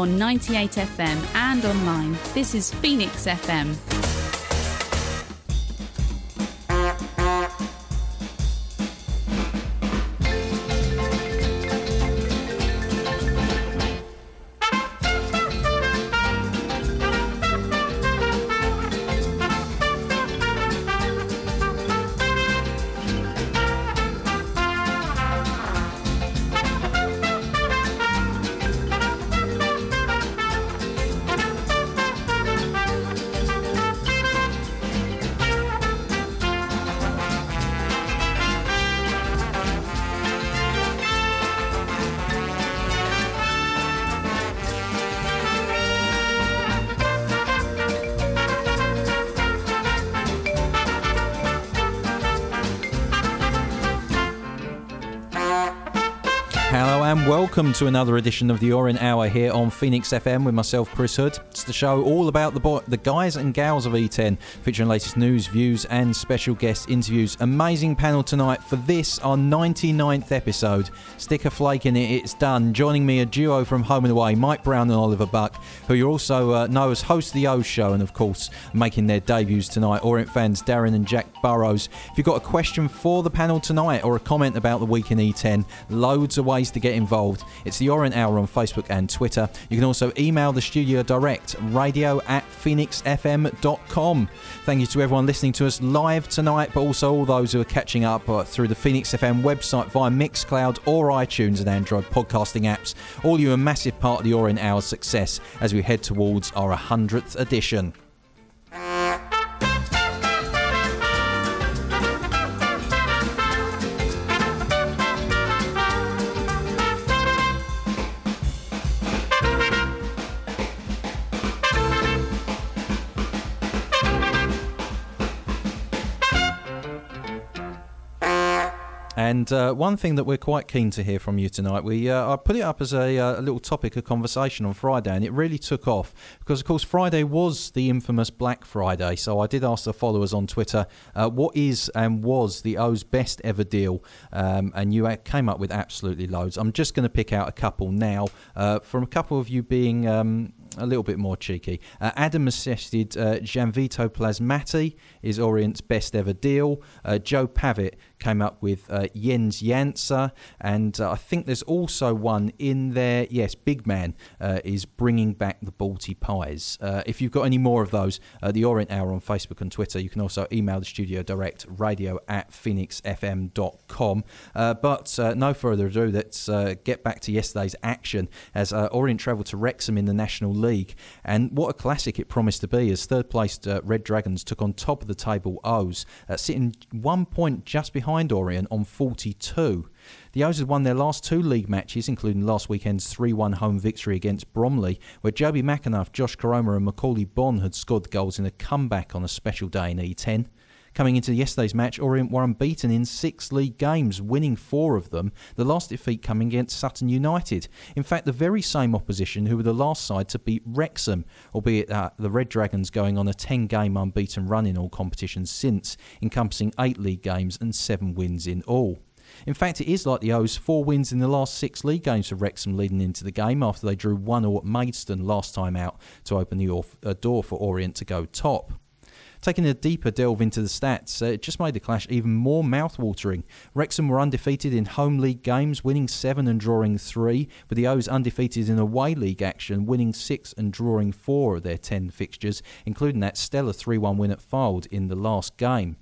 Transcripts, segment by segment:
on 98 FM and online. This is Phoenix FM. Welcome to another edition of the Orient Hour here on Phoenix FM with myself, Chris Hood. It's the show all about the boy, the guys and gals of E10, featuring latest news, views, and special guest interviews. Amazing panel tonight for this, our 99th episode. Stick a flake in it, it's done. Joining me, a duo from Home and Away, Mike Brown and Oliver Buck, who you also uh, know as host of the O Show, and of course, making their debuts tonight. Orient fans Darren and Jack Burrows. If you've got a question for the panel tonight or a comment about the week in E10, loads of ways to get involved. It's the Orient Hour on Facebook and Twitter. You can also email the studio direct, radio at phoenixfm.com. Thank you to everyone listening to us live tonight, but also all those who are catching up uh, through the Phoenix FM website via Mixcloud or iTunes and Android podcasting apps. All you are a massive part of the Orient Hour's success as we head towards our 100th edition. And uh, one thing that we're quite keen to hear from you tonight, we uh, I put it up as a, uh, a, little topic of conversation on Friday, and it really took off because, of course, Friday was the infamous Black Friday. So I did ask the followers on Twitter uh, what is and was the O's best ever deal, um, and you came up with absolutely loads. I'm just going to pick out a couple now uh, from a couple of you being. Um, a little bit more cheeky. Uh, Adam has suggested uh, Gianvito Plasmati is Orient's best ever deal. Uh, Joe Pavitt came up with uh, Jens Jansa, and uh, I think there's also one in there. Yes, Big Man uh, is bringing back the Balti Pies. Uh, if you've got any more of those, uh, the Orient Hour on Facebook and Twitter, you can also email the studio direct radio at phoenixfm.com. Uh, but no further ado, let's get back to yesterday's action as Orient travelled to Wrexham in the National League. And what a classic it promised to be as third placed Red Dragons took on top of the table O's, sitting one point just behind behind Orient on 42. The O's had won their last two league matches, including last weekend's 3 1 home victory against Bromley, where Joby McAnuff, Josh Koroma, and Macauley Bonne had scored goals in a comeback on a special day in E10. Coming into yesterday's match, Orient were unbeaten in six league games, winning four of them, the last defeat coming against Sutton United. In fact, the very same opposition who were the last side to beat Wrexham, albeit uh, the Red Dragons going on a 10 game unbeaten run in all competitions since, encompassing eight league games and seven wins in all. In fact, it is like the O's four wins in the last six league games for Wrexham leading into the game after they drew 1 0 at Maidstone last time out to open the uh, door for Orient to go top. Taking a deeper delve into the stats, uh, it just made the clash even more mouthwatering. Wrexham were undefeated in home league games, winning seven and drawing three, with the O's undefeated in away league action, winning six and drawing four of their ten fixtures, including that stellar 3 1 win at Fylde in the last game.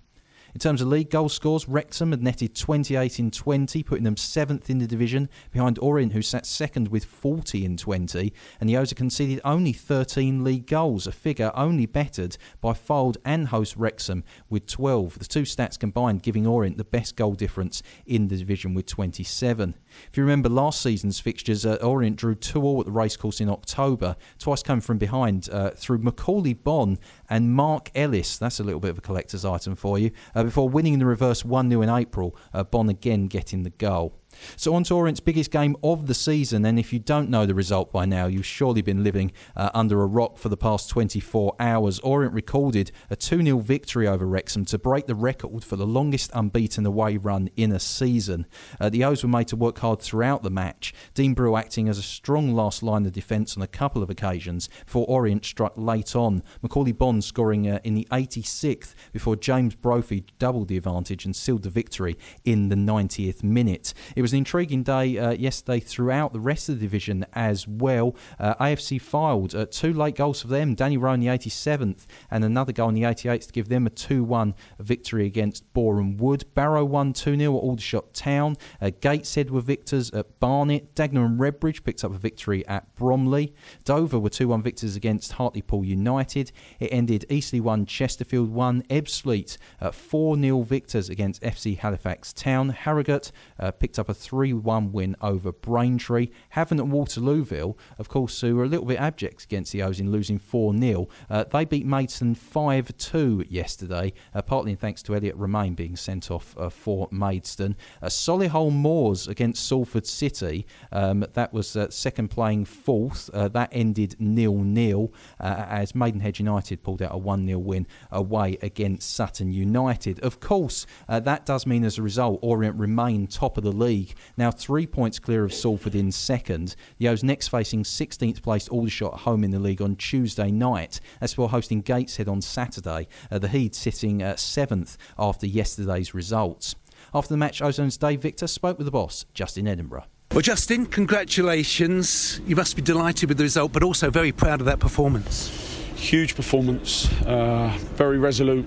In terms of league goal scores, Wrexham had netted 28 in 20, putting them seventh in the division, behind Orient, who sat second with 40 in 20. And the O's conceded only 13 league goals, a figure only bettered by Fylde and host Wrexham with 12. The two stats combined giving Orient the best goal difference in the division with 27. If you remember last season's fixtures, uh, Orient drew 2 all at the racecourse in October, twice coming from behind uh, through Macauley Bonne and Mark Ellis. That's a little bit of a collector's item for you. Uh, before winning in the reverse 1 0 in April, uh, Bonne again getting the goal. So on to Orient's biggest game of the season, and if you don't know the result by now, you've surely been living uh, under a rock for the past 24 hours. Orient recorded a 2-0 victory over Wrexham to break the record for the longest unbeaten away run in a season. Uh, the O's were made to work hard throughout the match, Dean Brill acting as a strong last line of defence on a couple of occasions before Orient struck late on. Macauley Bonne scoring uh, in the 86th before James Brophy doubled the advantage and sealed the victory in the 90th minute. It was an intriguing day uh, yesterday throughout the rest of the division as well. Uh, AFC Fylde uh, two late goals for them. Danny Rowe in the 87th and another goal in the 88th to give them a 2 1 victory against Boreham Wood. Barrow won 2 0 at Aldershot Town. Uh, Gateshead were victors at Barnet. Dagenham and Redbridge picked up a victory at Bromley. Dover were 2 1 victors against Hartlepool United. It ended Eastleigh 1, Chesterfield 1. Ebbsfleet 4 0 victors against FC Halifax Town. Harrogate uh, picked up a 3 1 win over Braintree. Havant and Waterlooville, of course, who were a little bit abject against the O's in losing 4 0. Uh, they beat Maidstone 5 2 yesterday, uh, partly thanks to Elliot Romain being sent off uh, for Maidstone. Uh, Solihull Moors against Salford City, um, that was uh, second playing fourth. Uh, that ended nil nil as Maidenhead United pulled out a 1 0 win away against Sutton United. Of course, that does mean as a result, Orient remain top of the league now three points clear of Salford in second. The O's next facing 16th placed Aldershot at home in the league on Tuesday night. As for hosting Gateshead on Saturday, uh, the Heed sitting at seventh after yesterday's results. After the match, Ozone's Dave Victor spoke with the boss, Justin Edinburgh. Well, Justin, congratulations. You must be delighted with the result, but also very proud of that performance. Huge performance, uh, very resolute,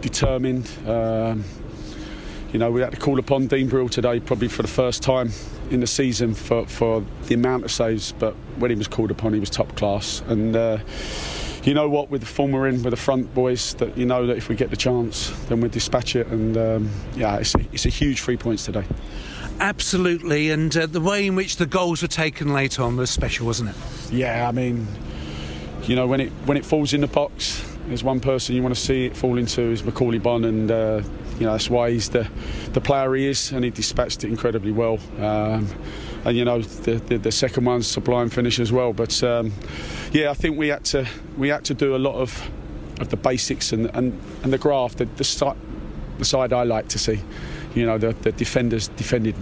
determined. Um, you know, we had to call upon Dean Brill today, probably for the first time in the season for, for the amount of saves. But when he was called upon, he was top class. And uh, you know what, with the form we're in, with the front boys, that you know that if we get the chance, then we'll dispatch it. And um, yeah, it's a, it's a huge three points today. Absolutely, and uh, the way in which the goals were taken late on was special, wasn't it? Yeah, I mean, you know, when it when it falls in the box, there's one person you want to see it fall into is Macauley Bonne, and uh, you know that's why he's the the player he is, and he dispatched it incredibly well. Um, and you know the, the, the second one's sublime finish as well. But um, yeah, I think we had to we had to do a lot of of the basics and and, and the graft, the, the, side, the side I like to see. You know the, the defenders defended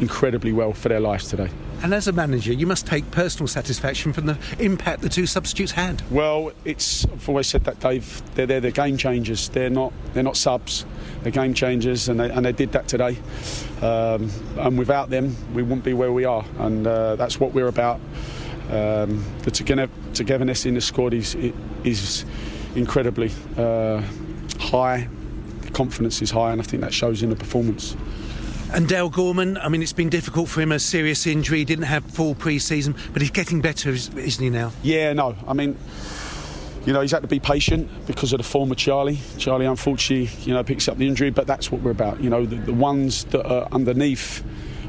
incredibly well for their lives today. And as a manager, you must take personal satisfaction from the impact the two substitutes had. Well, it's I've always said that, Dave. They're they're the game changers. They're not they're not subs. They're game changers, and they, and they did that today. Um, and without them, we wouldn't be where we are, and uh, that's what we're about. Um, the togetherness in the squad is is incredibly uh, high. The confidence is high, and I think that shows in the performance. And Dale Gorman, I mean, it's been difficult for him, a serious injury, didn't have full pre season, but he's getting better, isn't he now? Yeah, no. I mean, you know, he's had to be patient because of the form of Charlie. Charlie, unfortunately, you know, picks up the injury, but that's what we're about. You know, the, the ones that are underneath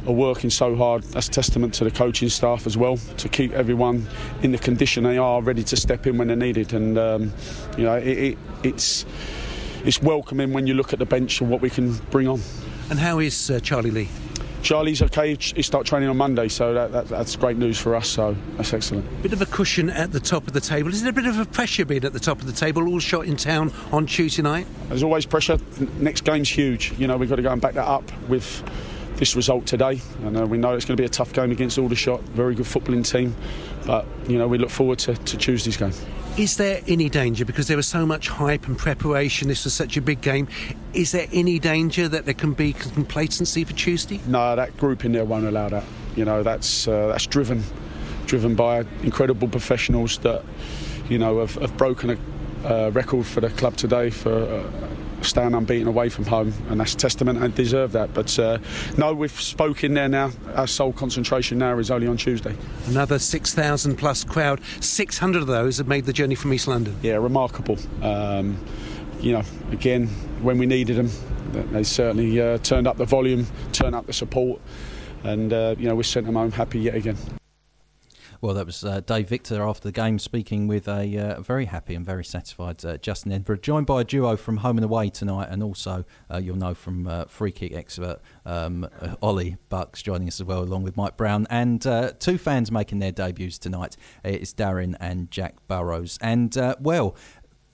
are working so hard. That's testament to the coaching staff as well to keep everyone in the condition they are, ready to step in when they're needed. And um, you know, it, it, it's it's welcoming when you look at the bench and what we can bring on. And how is uh, Charlie Lee? Charlie's okay. He starts training on Monday, so that, that, that's great news for us. So that's excellent. Bit of a cushion at the top of the table. Is there a bit of a pressure being at the top of the table? Aldershot Town on Tuesday night. There's always pressure. Next game's huge. You know we've got to go and back that up with this result today. And uh, we know it's going to be a tough game against Aldershot. Very good footballing team, but you know we look forward to, to Tuesday's game. Is there any danger because there was so much hype and preparation? This was such a big game. Is there any danger that there can be complacency for Tuesday? No, that group in there won't allow that. You know, that's uh, that's driven driven by incredible professionals that you know have, have broken a uh, record for the club today for. Uh, stand unbeaten away from home, and that's testament and deserve that. But uh, no, we've spoken there now. Our sole concentration now is only on Tuesday. Another 6,000 plus crowd. 600 of those have made the journey from East London. Yeah, remarkable. Um, you know, again, when we needed them, they certainly uh, turned up the volume, turned up the support, and uh, you know we sent them home happy yet again. Well, that was uh, Dave Victor after the game speaking with a uh, very happy and very satisfied uh, Justin Edinburgh, joined by a duo from Home and Away tonight, and also uh, you'll know from uh, free kick expert um, uh, Ollie Bucks joining us as well, along with Mike Brown, and two fans making their debuts tonight. It's Darren and Jack Burrows, and well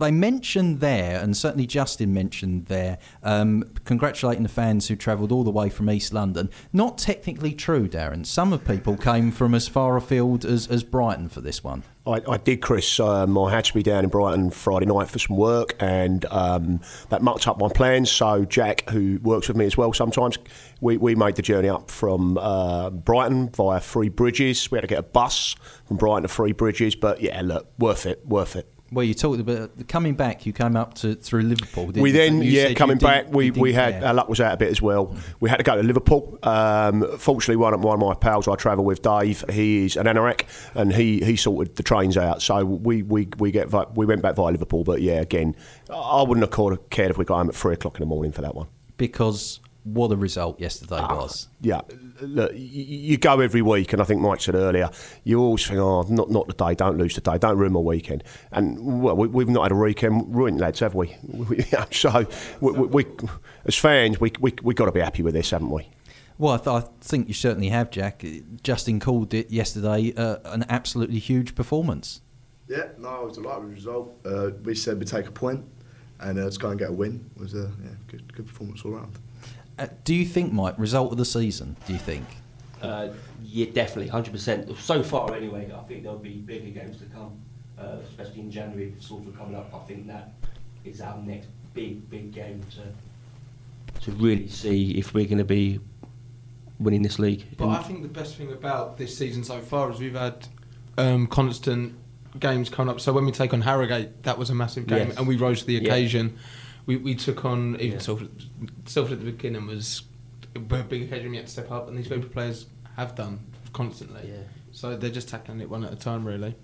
they mentioned there, and certainly Justin mentioned there, um, congratulating the fans who travelled all the way from East London. Not technically true, Darren. Some of people came from as far afield as, as Brighton for this one. I, I did, Chris. Um, I had to be down in Brighton Friday night for some work, and um, that mucked up my plans. So Jack, who works with me as well, sometimes we, we made the journey up from uh, Brighton via Three Bridges. We had to get a bus from Brighton to Three Bridges, but yeah, look, worth it, worth it. Well, you talked about coming back. You came up to through Liverpool. we then, yeah, coming back, we, we had care. our luck was out a bit as well. We had to go to Liverpool. Um, fortunately, one of, one of my pals I travel with, Dave, he is an anorak, and he, he sorted the trains out. So we, we, we get we went back via Liverpool. But yeah, again, I wouldn't have cared if we got home at three o'clock in the morning for that one. Because what a result yesterday ah, was. Yeah, look, you go every week, and I think Mike said earlier, you always think, oh, not not today, don't lose today, don't ruin my weekend. And well, we, have not had a weekend ruined, lads, have we? we so, we, we, as fans, we we we got to be happy with this, haven't we? Well, I, th- I, think you certainly have, Jack. Justin called it yesterday uh, an absolutely huge performance. Yeah, no, it was a with the result. Uh, we said we'd take a point and uh, let's go and get a win. It was a yeah, good, good performance all around. Uh, do you think, Mike, result of the season? Do you think? Uh, yeah, definitely, hundred percent. So far, anyway, I think there'll be bigger games to come, uh, especially in January. Salford coming up. I think that is our next big, big game to to really see if we're going to be winning this league. But I think the best thing about this season so far is we've had um, constant games coming up. So when we take on Harrogate, that was a massive game, yes. and we rose to the occasion. Yeah we, we took on even yeah. Salford. Salford at the beginning was a big occasion. We had to step up, and these Liverpool players have done constantly. Yeah. So they're just tackling it one at a time, really.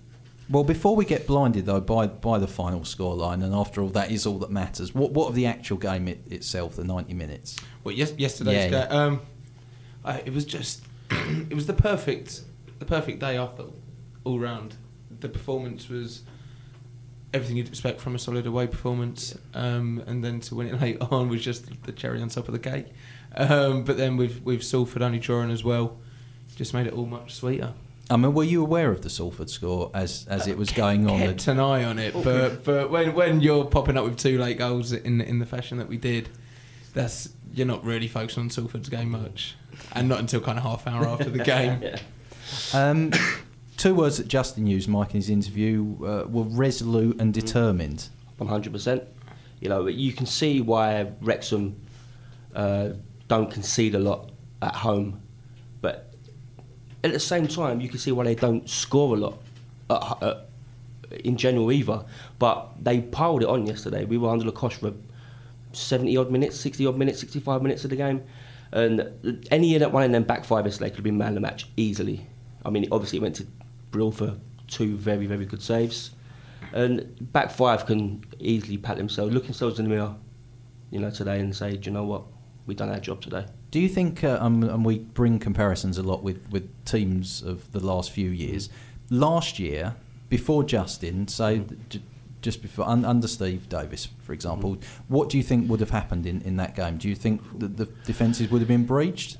Well, before we get blinded though by by the final scoreline, and after all, that is all that matters. What what of the actual game it, itself, the ninety minutes? Well, yes, yesterday's yeah, game. Yeah. Um, I, it was just it was the perfect the perfect day. I thought all round. The performance was everything you'd expect from a solid away performance, um, and then to win it late on was just the cherry on top of the cake. Um, but then with with Salford only drawing as well, just made it all much sweeter. I mean, were you aware of the Salford score as as it was going on? Kept an eye on it, but but when when you're popping up with two late goals in in the fashion that we did, that's you're not really focused on Salford's game much, and not until kind of half hour after the game. yeah. um, two words that Justin used, Mike, in his interview uh, were resolute and determined. One hundred percent. You know, you can see why Wrexham uh, don't concede a lot at home, but at the same time, you can see why they don't score a lot at, at, in general either. But they piled it on yesterday. We were under the cosh for seventy odd minutes, sixty odd minutes, sixty five minutes of the game. And any of that one in them back five, they could have been man of the match easily. I mean, obviously it went to Brill for two very, very good saves. And back five can easily pat themselves, look themselves in the mirror, you know, today and say, do you know what, we've done our job today. Do you think, uh, um, and we bring comparisons a lot with, with teams of the last few years, last year, before Justin, so mm. j- just before, un- under Steve Davis, for example, mm. what do you think would have happened in, in that game? Do you think that the defences would have been breached?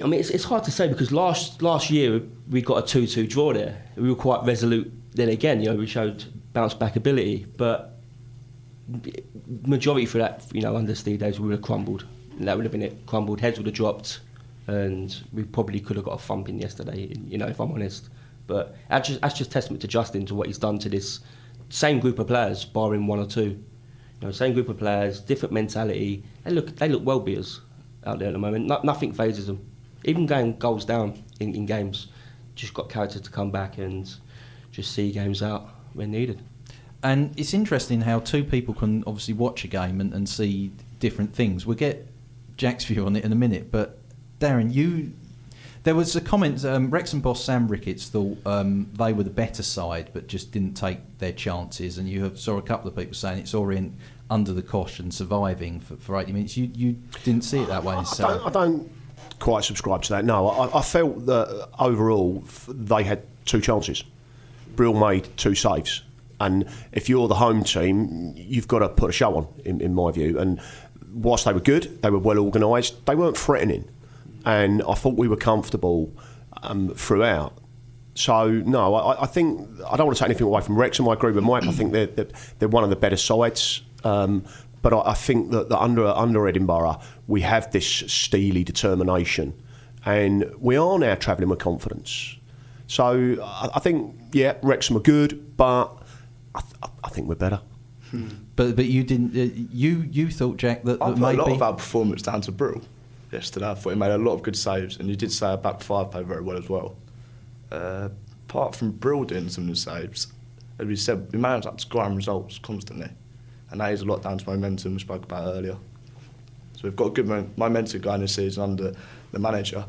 I mean, it's, it's hard to say because last last year we got a two two draw there. We were quite resolute then again. You know, we showed bounce back ability, but majority for that, you know, under Steve Davis, we would have crumbled. And that would have been it. Crumbled, heads would have dropped, and we probably could have got a thumping yesterday. You know, if I'm honest. But that's just, that's just testament to Justin to what he's done to this same group of players, barring one or two. You know, same group of players, different mentality. They look they look well beers out there at the moment. No, nothing phases them even going goals down in, in games, just got character to come back and just see games out when needed. And it's interesting how two people can obviously watch a game and, and see different things. We'll get Jack's view on it in a minute, but Darren, you there was a comment. Um, Wrexham boss Sam Ricketts thought um, they were the better side, but just didn't take their chances. And you have, saw a couple of people saying it's Orient under the cosh and surviving for, for 80 minutes. You you didn't see it that way. I, I don't, I don't quite subscribe to that. No, I, I felt that overall they had two chances. Brill made two saves. And if you're the home team, you've got to put a show on, in, in my view. And whilst they were good, they were well organised, they weren't threatening. And I thought we were comfortable um, throughout. So, no, I, I, think I don't want to take anything away from Wrexham. I agree with Mike. I think they're, they're, they're one of the better sides. Um, but I, I, think that, that under, under Edinburgh, we have this steely determination. And we are now travelling with confidence. So I, I think, yeah, Wrexham are good, but I, th- I think we're better. Hmm. But but you didn't. Uh, you you thought Jack that, I put maybe a lot of our performance down to Brill yesterday. I thought he made a lot of good saves, and you did say our back five played very well as well. Uh, apart from Brill doing some of the saves, as we said, we managed to grind results constantly, and that is a lot down to momentum we spoke about earlier. So we've got a good momentum going this season under the manager,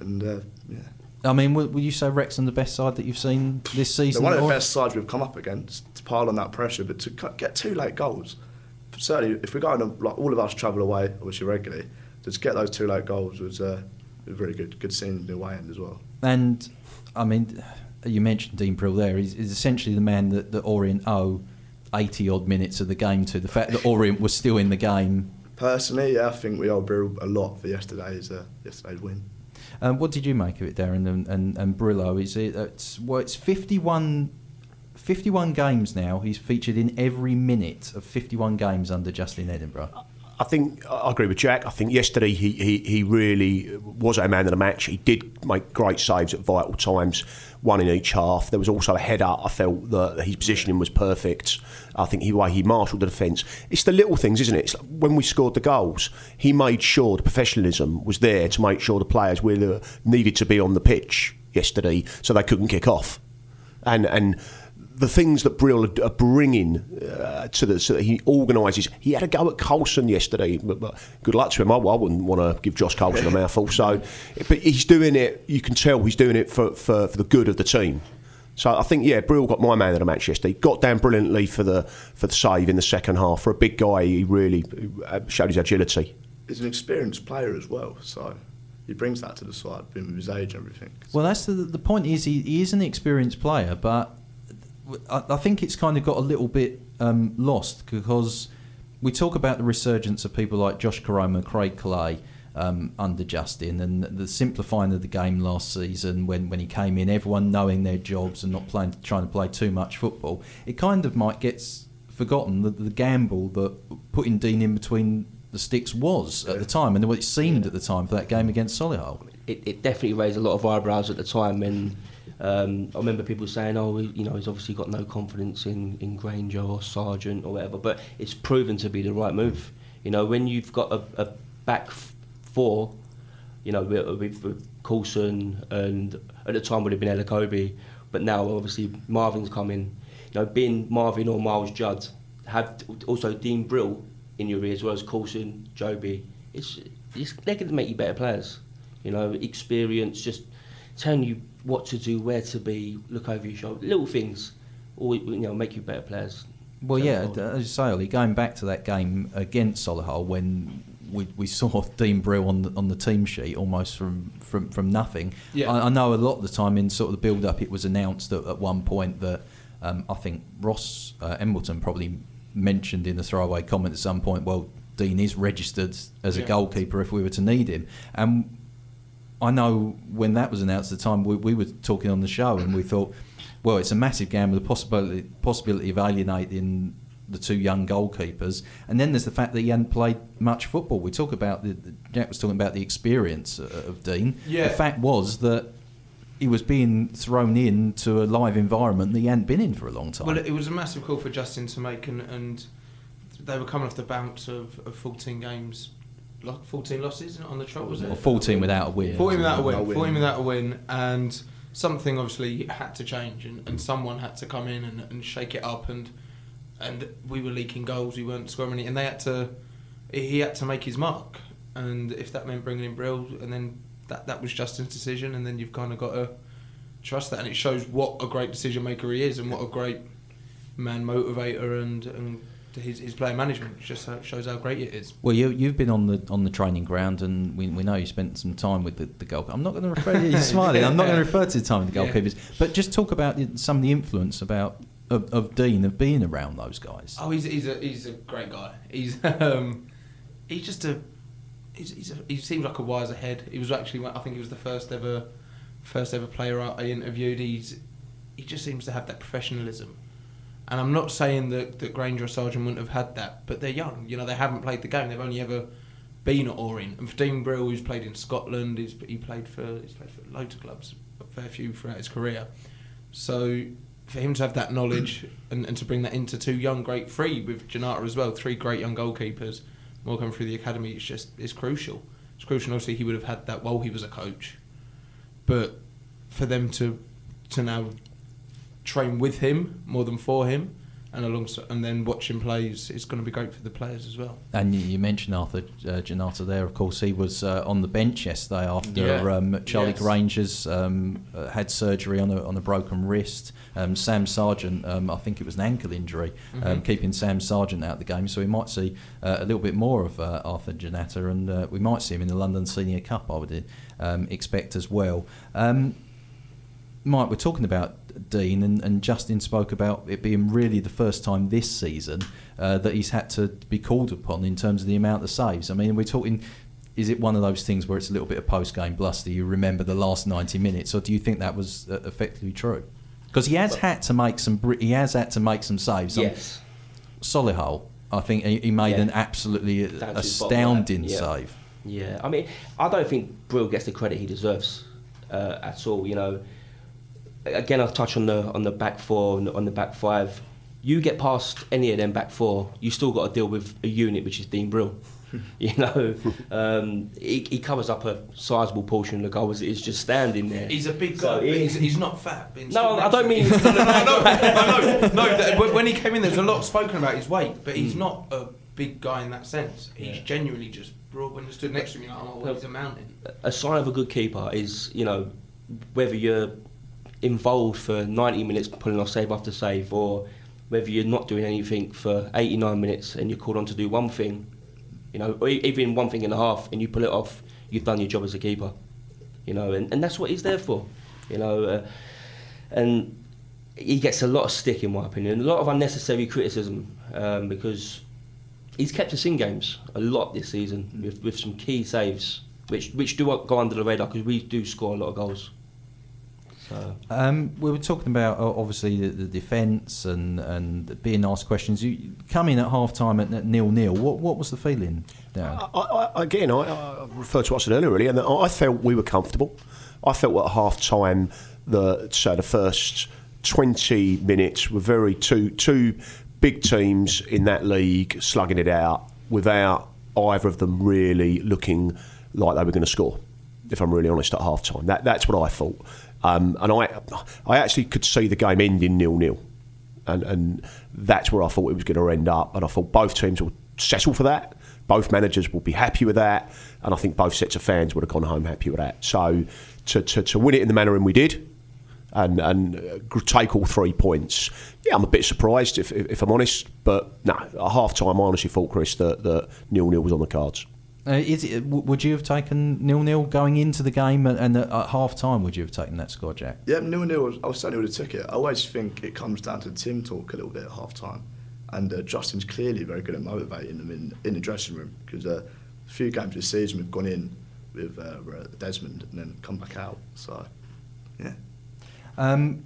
and uh, yeah. I mean, will you say Wrexham the best side that you've seen this season? They're one of the best sides we've come up against to pile on that pressure, but to get two late goals. Certainly, if we're going to, like all of us travel away, obviously regularly, to get those two late goals was, uh, was very good. Good seeing in the away end as well. And I mean, you mentioned Dean Brill there. He's, he's essentially the man that, that Orient owe 80 odd minutes of the game to. The fact that Orient was still in the game. Personally, yeah, I think we owe Brill a lot for yesterday's uh, yesterday's win. Um, what did you make of it, Darren and, and, and Brillo? Is it it's, well, it's 51, 51 games now. He's featured in every minute of 51 games under Justin Edinburgh. I think I agree with Jack. I think yesterday he, he, he really was a man of the match. He did make great saves at vital times, one in each half. There was also a header. I felt that his positioning was perfect. I think the way he marshalled the defence. It's the little things, isn't it? It's when we scored the goals, he made sure the professionalism was there to make sure the players really needed to be on the pitch yesterday so they couldn't kick off. And and the things that Brill are bringing uh, to the so that he organises. He had a go at Coulson yesterday, but, but good luck to him. I, I wouldn't want to give Josh Coulson a mouthful. So, but he's doing it. You can tell he's doing it for, for, for the good of the team. So I think yeah, Brill got my man of the match yesterday. Got down brilliantly for the for the save in the second half. For a big guy, he really uh, showed his agility. He's an experienced player as well, so he brings that to the side, being with his age and everything. Well, that's the the point. Is he, he is an experienced player, but I, think it's kind of got a little bit um, lost because we talk about the resurgence of people like Josh Koroma, Craig Clay. Um, under Justin and the simplifying of the game last season when, when he came in, everyone knowing their jobs and not playing, trying to play too much football, it kind of might get forgotten the, the gamble that putting Dean in between the sticks was at the time and what it seemed at the time for that game against Solihull. It, it definitely raised a lot of eyebrows at the time and um, I remember people saying, "Oh, you know, he's obviously got no confidence in, in Grainger or Sargent or whatever," but it's proven to be the right move. You know, when you've got a, a back four, you know, with, with Coulson and at the time would have been Elokobi, but now obviously Marvin's coming. You know, being Marvin or Myles Judd, have also Dean Brill in your ear as well as Coulson, Joby. It's, it's they're going to make you better players. You know, experience, just telling you what to do, where to be, look over your shoulder, little things, all you know, make you better players. Well, yeah, as you say, Ollie, going back to that game against Solihull when we, we saw Dean Brill on the, on the team sheet almost from, from, from nothing. Yeah. I, I know a lot of the time in sort of the build up, it was announced at, at one point that um, I think Ross uh, Embleton probably mentioned in the throwaway comment at some point, well, Dean is registered as a goalkeeper if we were to need him. And I know when that was announced at the time, we, we were talking on the show and we thought, well, it's a massive gamble, the possibility possibility of alienating the two young goalkeepers, and then there's the fact that he hadn't played much football. We talk about the, Jack was talking about the experience uh, of Dean. Yeah. The fact was that he was being thrown into a live environment that he hadn't been in for a long time. Well, it was a massive call for Justin to make, and, and they were coming off the bounce of, of 14 games 14 losses on the trot, was it? Or 14 without a win. 14 without a win. 14 without a win. And something obviously had to change, and, and someone had to come in and, and shake it up. And and we were leaking goals, we weren't scoring any, and they had to. He had to make his mark, and if that meant bringing in Brill, and then that that was Justin's decision, and then you've kind of got to trust that, and it shows what a great decision maker he is, and what a great man motivator and and to his, his player management. Just shows how great it is. Well, you, you've been on the on the training ground, and we, we know you spent some time with the, the goalkeeper. I'm not going to refer to you smiling. I'm not going to refer to the time with the Yeah. goalkeepers, but just talk about some of the influence about of, of Dean of being around those guys. Oh, he's he's a he's a great guy. He's um, he's just a he's, he's a, he seems like a wiser head. He was actually I think he was the first ever first ever player I I interviewed. He's he just seems to have that professionalism. And I'm not saying that, that Grainger or Sargent wouldn't have had that, but they're young. You know, they haven't played the game. They've only ever been at Orient. And for Dean Brill, who's played in Scotland, he's, he played for he's played for loads of clubs, a fair few throughout his career. So for him to have that knowledge and, and to bring that into two young great three with Janata as well, three great young goalkeepers, more coming through the academy, it's just it's crucial. It's crucial. Obviously, he would have had that while he was a coach, but for them to to now train with him more than for him, and alongside and then watch him play is, is going to be great for the players as well. And you, you mentioned Arthur uh, Janata there. Of course, he was uh, on the bench yesterday after Yeah. um, Charlie Yes. Grainger's um, uh, had surgery on a on a broken wrist. Um, Sam Sargent, um, I think it was an ankle injury, um, Mhm. keeping Sam Sargent out of the game. So we might see uh, a little bit more of uh, Arthur Janata, and uh, we might see him in the London Senior Cup. I would um, expect as well. Um, Mike, we're talking about Dean, and, and Justin spoke about it being really the first time this season uh, that he's had to be called upon in terms of the amount of saves. I mean, we're talking. Is it one of those things where it's a little bit of post-game bluster? You remember the last ninety minutes, or do you think that was uh, effectively true? Because he has had to make some. He has had to make some saves. Um, Yes. Solihull, I think he, made Yeah. an absolutely Down to his bottom astounding yeah. save. Yeah, I mean, I don't think Brill gets the credit he deserves uh, at all. You know, again, I'll touch on the on the back four and on the back five. You get past any of them back four, you still got to deal with a unit which is Dean Brill. you know, um, he, he covers up a sizable portion of the goals. It's just standing there. He's a big guy. he- but he's, he's not fat. No, I don't mean- no, no, no, I know, I. No, when- when he came in, there's a lot spoken about his weight, but he's not a big guy in that sense. He's Yeah. genuinely just broad. When you stood next to him, you're like, oh, well, he's a mountain. a sign of a good keeper is, you know, whether you're involved for 90 minutes pulling off save after save or whether you're not doing anything for 89 minutes and you're called on to do one thing, you know, or even one thing and a half and you pull it off, you've done your job as a keeper. You know, and, and that's what he's there for. You know, uh, and he gets a lot of stick in my opinion, a lot of unnecessary criticism um, because he's kept us in games a lot this season with, with some key saves, which which do go under the radar because we do score a lot of goals. So Um, we were talking about uh, obviously the, the defence and, and being asked questions. You come in at half time at, nil nil. What what was the feeling? I, I, again, I, I refer to what I said earlier, really, and I felt we were comfortable. I felt at half time the so the first twenty minutes were very two two big teams in that league slugging it out without either of them really looking like they were going to score. If I'm really honest, at half time, that that's what I thought, um, and I I actually could see the game ending nil nil and, and that's where I thought it was going to end up. And I thought both teams will settle for that. Both managers will be happy with that, and I think both sets of fans would have gone home happy with that. So to, to, to win it in the manner in we did, and and uh, take all three points, yeah, I'm a bit surprised if, if, if I'm honest. But no, at half time, I honestly thought Chris that that nil nil was on the cards. Uh, is it, would you have taken nil nil going into the game, and, and at half time would you have taken that score, Jack? Yeah, nil nil. I certainly would have took it. I always think it comes down to team talk a little bit at half time, and uh, Justin's clearly very good at motivating them in, in the dressing room because uh, a few games this season we've gone in with uh, Desmond and then come back out. So, yeah. Um,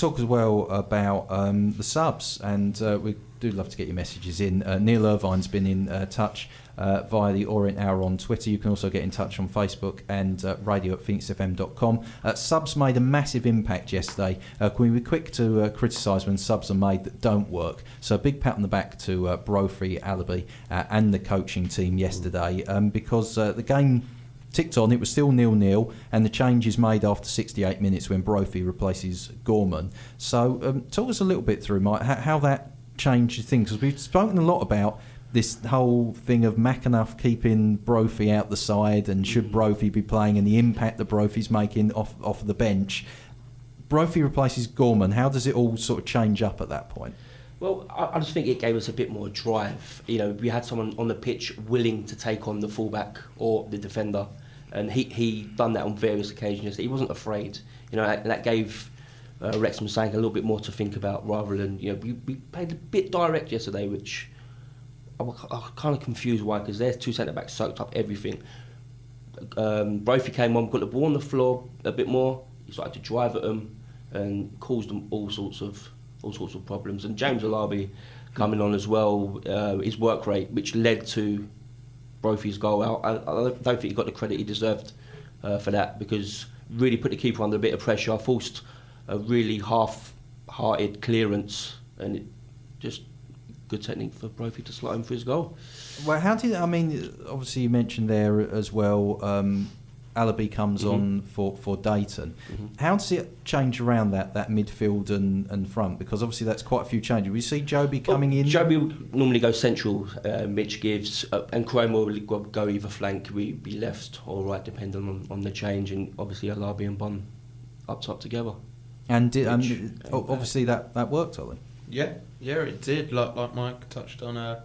talk as well about um, the subs, and uh, we do love to get your messages in. Uh, Neil Irvine's been in uh, touch uh, via the Orient Hour on Twitter. You can also get in touch on Facebook and uh, radio at phoenixfm.com. Uh, subs made a massive impact yesterday. Can we be quick to criticise when subs are made that don't work? So a big pat on the back to Brophy, Alabi, and the coaching team yesterday um, because the game ticked on. It was still nil nil, and the change is made after 68 minutes when Brophy replaces Gorman. So, um, talk us a little bit through, Mike, how, how that changed things. Because we've spoken a lot about this whole thing of McAnuff keeping Brophy out the side, and should Brophy be playing, and the impact that Brophy's making off off the bench. Brophy replaces Gorman. How does it all sort of change up at that point? Well, I, I just think it gave us a bit more drive. You know, we had someone on the pitch willing to take on the fullback or the defender, and he he done that on various occasions. He wasn't afraid. You know, and that gave uh, Wrexham a little bit more to think about rather than you know we, we played a bit direct yesterday, which I I was kind of confused why because their two centre backs soaked up everything. Um, Brophy came on, got the ball on the floor a bit more. He started to drive at them and caused them all sorts of all sorts of problems. And James Alabi coming on as well, uh, his work rate, which led to Brophy's goal. I, I don't think he got the credit he deserved uh, for that because really put the keeper under a bit of pressure, forced a really half-hearted clearance, and it just good technique for Brophy to slot him for his goal. Well, how did I mean? Obviously, you mentioned there as well. Um, Alabi comes mm-hmm. on for, for Dayton. Mm-hmm. How does it change around that, that midfield and, and front? Because obviously that's quite a few changes. We see Joby coming well, in. Joby normally goes central. Uh, Mitch gives, uh, and Chrome will go either flank. We be left or right, depending on, on the change. And obviously Alabi and Bonne up top together. And did, um, obviously that, that worked, Ollie. Yeah, yeah, it did. Like like Mike touched on, uh,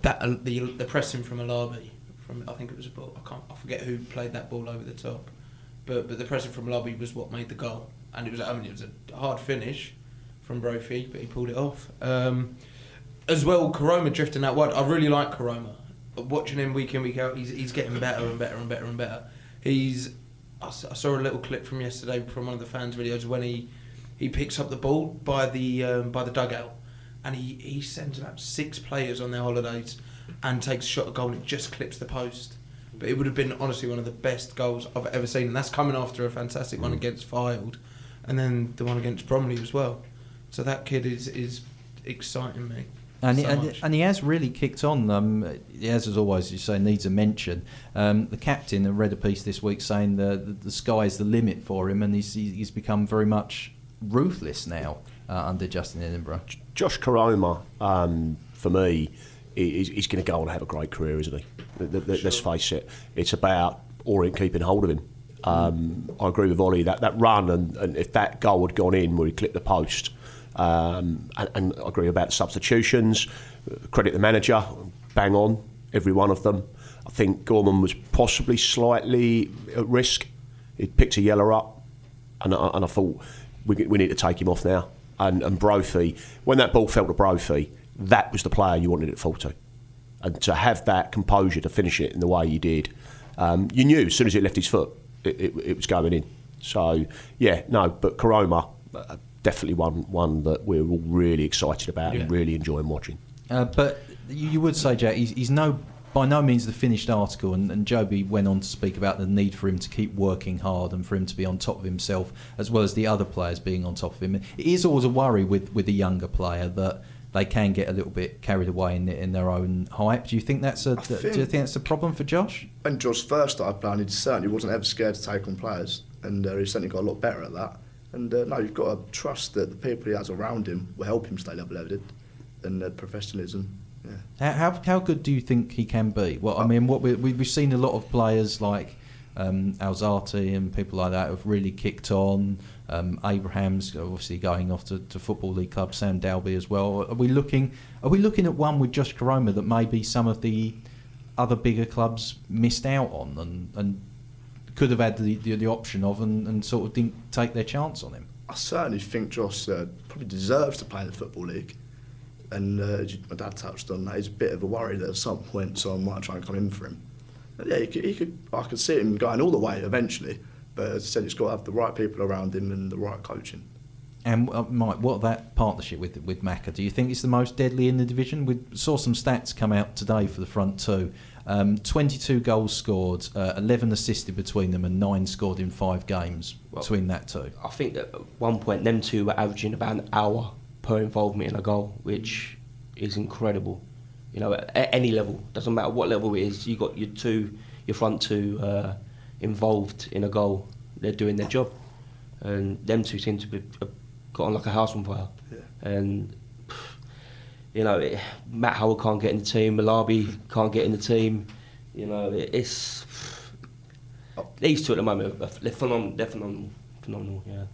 that uh, the the pressing from Alabi from I think it was a ball. I can't. I forget who played that ball over the top, but but the pressure from Lobby was what made the goal, and it was I mean it was a hard finish from Brophy, but he pulled it off. Um, as well, Koroma drifting out wide. I really like Koroma. Watching him week in week out, he's he's getting better and better and better and better. He's I saw a little clip from yesterday from one of the fans' videos when he he picks up the ball by the um, by the dugout, and he he sends about six players on their holidays and takes a shot at goal and it just clips the post. But it would have been honestly one of the best goals I've ever seen, and that's coming after a fantastic one mm. against Fylde, and then the one against Bromley as well. So that kid is is exciting me. And, so he, and, and, he has really kicked on. Um, he has, as always, you say, needs a mention. Um, the captain I read a piece this week saying the, the, the sky's the limit for him, and he's, he's become very much ruthless now uh, under Justin Edinburgh. Josh Koroma, um, for me, he's, he's going to go on and have a great career, isn't he? The, the, sure. Let's face it. It's about Orient keeping hold of him. Um, I agree with Ollie that that run and, and, if that goal had gone in where he clipped the post, um, and, and, I agree about the substitutions. Credit the manager, bang on every one of them. I think Gorman was possibly slightly at risk. He picked a yellow up, and, and I thought we, we need to take him off now. And, and Brophy, when that ball fell to Brophy, that was the player you wanted it to fall to. And to have that composure to finish it in the way you did, um, you knew as soon as it left his foot, it, it, it was going in. So, yeah, no, but Koroma, uh, definitely one, one that we're all really excited about yeah. and really enjoying watching. Uh, but you would say, Jack, he's, he's no by no means the finished article, and, and Joby went on to speak about the need for him to keep working hard and for him to be on top of himself, as well as the other players being on top of him. It is always a worry with, with a younger player that they can get a little bit carried away in, in their own hype. Do you think that's a think do you think that's a problem for Josh? When Josh first started playing, he certainly wasn't ever scared to take on players, and uh, he certainly got a lot better at that. And uh, no, you've got to trust that the people he has around him will help him stay level-headed, and uh, professionalism. Yeah. How, how how good do you think he can be? Well, I mean, what we, we've seen a lot of players like um, Alzate and people like that have really kicked on. Um, Abraham's obviously going off to, to football league club. Sam Dalby as well. Are we looking? Are we looking at one with Josh Koroma that maybe some of the other bigger clubs missed out on and, and could have had the, the, the option of and, and, sort of didn't take their chance on him? I certainly think Josh uh, probably deserves to play in the football league. And uh, my dad touched on that. He's a bit of a worry that at some point someone might try and come in for him. Yeah, he could, he could, I could see him going all the way eventually. But as I said, it's got to have the right people around him and the right coaching. And uh, Mike, what that partnership with with Macca? Do you think it's the most deadly in the division? We saw some stats come out today for the front two. Um, 22 goals scored, uh, 11 assisted between them, and nine scored in five games well, between that two. I think at one point them two were averaging about an hour per involvement in a goal, which is incredible. You know, at, at any level, doesn't matter what level it is. You got your two, your front two. Uh, involved in a goal, they're doing their job. And them two seem to be got on like a house on fire. Yeah. And you know, it, Matt Harrold can't get in the team, Malabi can't get in the team. You know, it, it's these two at the moment they're phenomenal. They're phenomenal, phenomenal. Yeah.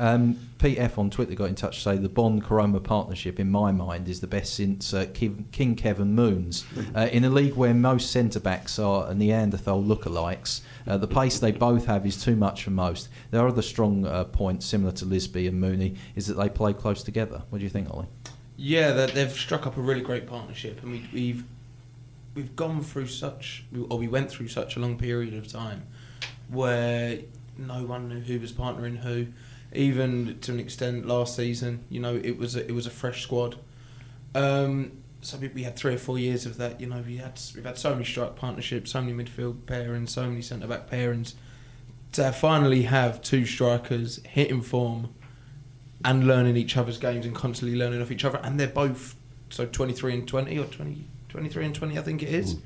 Um, Pete F on Twitter got in touch to say the Bonne Koroma partnership, in my mind, is the best since uh, King, King Kevin Moons. Uh, in a league where most centre backs are Neanderthal lookalikes, uh, the pace they both have is too much for most. Their other strong uh, point, similar to Lisbie and Mooney, is that they play close together. What do you think, Ollie? Yeah, they've struck up a really great partnership, and we, we've we've gone through such, or we went through such a long period of time where no one knew who was partnering who. Even to an extent, last season, you know, it was a, it was a fresh squad. Um, so we, we had three or four years of that. You know, we had we've had so many strike partnerships, so many midfield pairings, so many centre back pairings. To finally have two strikers hitting form and learning each other's games and constantly learning off each other, and they're both so twenty three and twenty or 20, 23 and twenty, I think it is.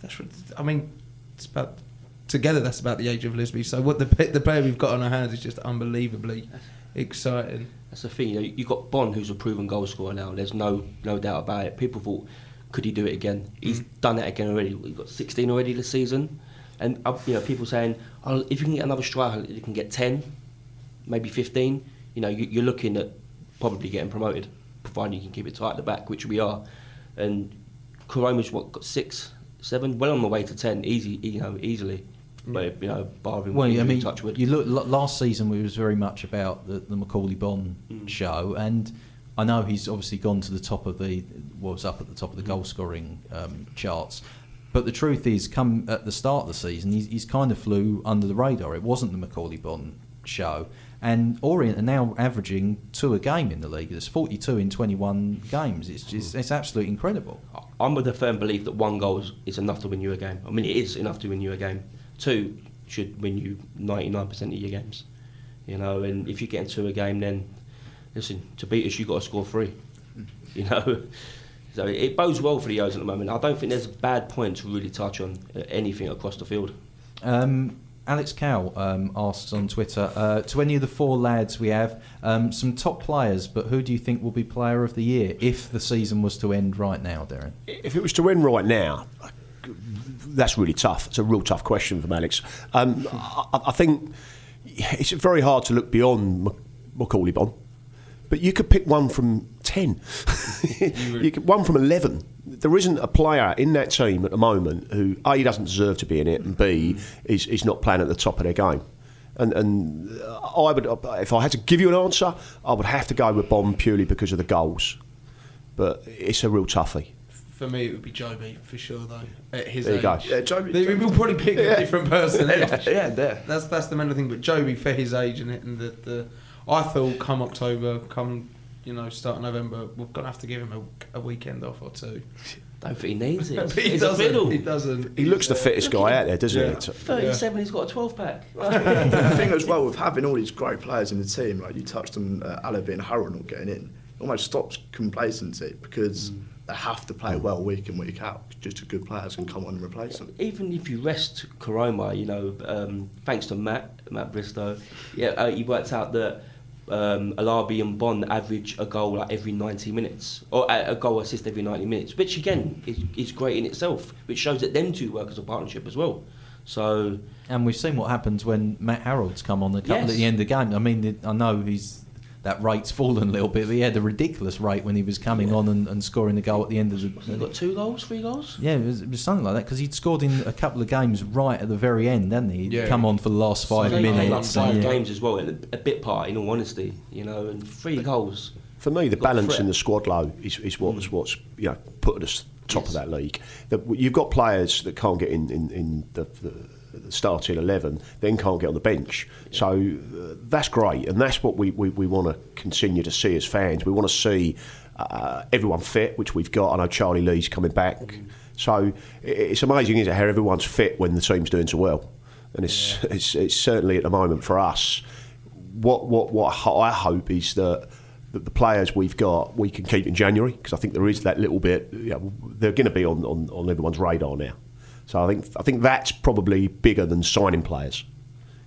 That's what I mean. It's about together. That's about the age of Lisbie. So what the the player we've got on our hands is just unbelievably exciting. That's the thing. You know, you've got Bonne, who's a proven goal scorer now. There's no no doubt about it. People thought, could he do it again? He's Mm. done it again already. We've got 16 already this season, and uh, you know, people saying, oh, if you can get another striker, you can get 10, maybe 15. You know, you, you're looking at probably getting promoted, providing you can keep it tight at the back, which we are. And Koroma's what got six, seven, well on the way to 10, easy, you know, easily. But you know, barring Well, I mean, touch wood. you look last season. We was very much about the, the Macauley Bonne Mm. show, and I know he's obviously gone to the top of the was up at the top of the Mm. goal scoring um, charts. But the truth is, come at the start of the season, he's, he's kind of flew under the radar. It wasn't the Macauley Bonne show, and Orient are now averaging two a game in the league. There's 42 in 21 games. It's just it's absolutely incredible. I'm with the firm belief that one goal is, is enough to win you a game. I mean, it is enough to win you a game. Two should win you 99% of your games. You know, and if you get into a game, then listen, to beat us, you've got to score three. You know, so it bodes well for the O's at the moment. I don't think there's a bad point to really touch on uh, anything across the field. Um, Alex Cow um, asks on Twitter uh, to any of the four lads we have, um, some top players, but who do you think will be player of the year if the season was to end right now, Darren? If it was to end right now, that's really tough. It's a real tough question from Alex. Um, I, I think it's very hard to look beyond Mac- Macauley Bonne, but you could pick one from 10, you could, one from 11. There isn't a player in that team at the moment who, A, doesn't deserve to be in it, and B, is, is not playing at the top of their game. And, and I would, if I had to give you an answer, I would have to go with Bonne purely because of the goals. But it's a real toughie. For me, it would be Jobi for sure, though. At his There you age, go. Yeah, Jobi. They- we'll probably pick a different person. yeah, yeah, there. That's that's the main thing. But Jobi for his age and it, and the, the I thought come October, come you know start of November, we're gonna have to give him a, a weekend off or two. Don't think he needs it. He He's doesn't. fiddle. He doesn't. He looks the fittest guy out there, doesn't Yeah. he? 37, he's got a 12 pack. the thing as well with having all these great players in the team, like you touched on uh, Alabi and Harrold not getting in, it almost stops complacency because they have to play well week in week out. Just a good players can come on and replace them. even if you rest Koroma, you know, um, thanks to Matt, Matt Bristow, yeah, uh, he worked out that um, Alabi and Bonne average a goal like every 90 minutes, or a, a goal assist every 90 minutes, which again is, is great in itself, which shows that them two work as a partnership as well. So, And we've seen what happens when Matt Harrold's come on the couple Yes. at the end of the game. I mean, I know he's that rate's fallen a little bit, but he had a ridiculous rate when he was coming on and, and scoring the goal at the end of the. he got two goals, three goals? Yeah, it was, it was something like that because he'd scored in a couple of games right at the very end, hadn't he? He'd Yeah. come on for the last five They played like minutes. five yeah. games as well, a, a bit part, in all honesty, you know, and three goals. For me, the balance in the squad low is, is what's mm. what's you know put us top of that league. The, you've got players that can't get in in, in the, the, the starting eleven, then can't get on the bench. So uh, that's great, and that's what we, we, we want to continue to see as fans. We want to see uh, everyone fit, which we've got. I know Charlie Lee's coming back, so i it's amazing, isn't it, how everyone's fit when the team's doing so well. And it's, it's it's certainly at the moment for us what what what I hope is that the, the players we've got we can keep in January because I think there is that little bit. You know, they're going to be on, on, on everyone's radar now. So I think I think that's probably bigger than signing players.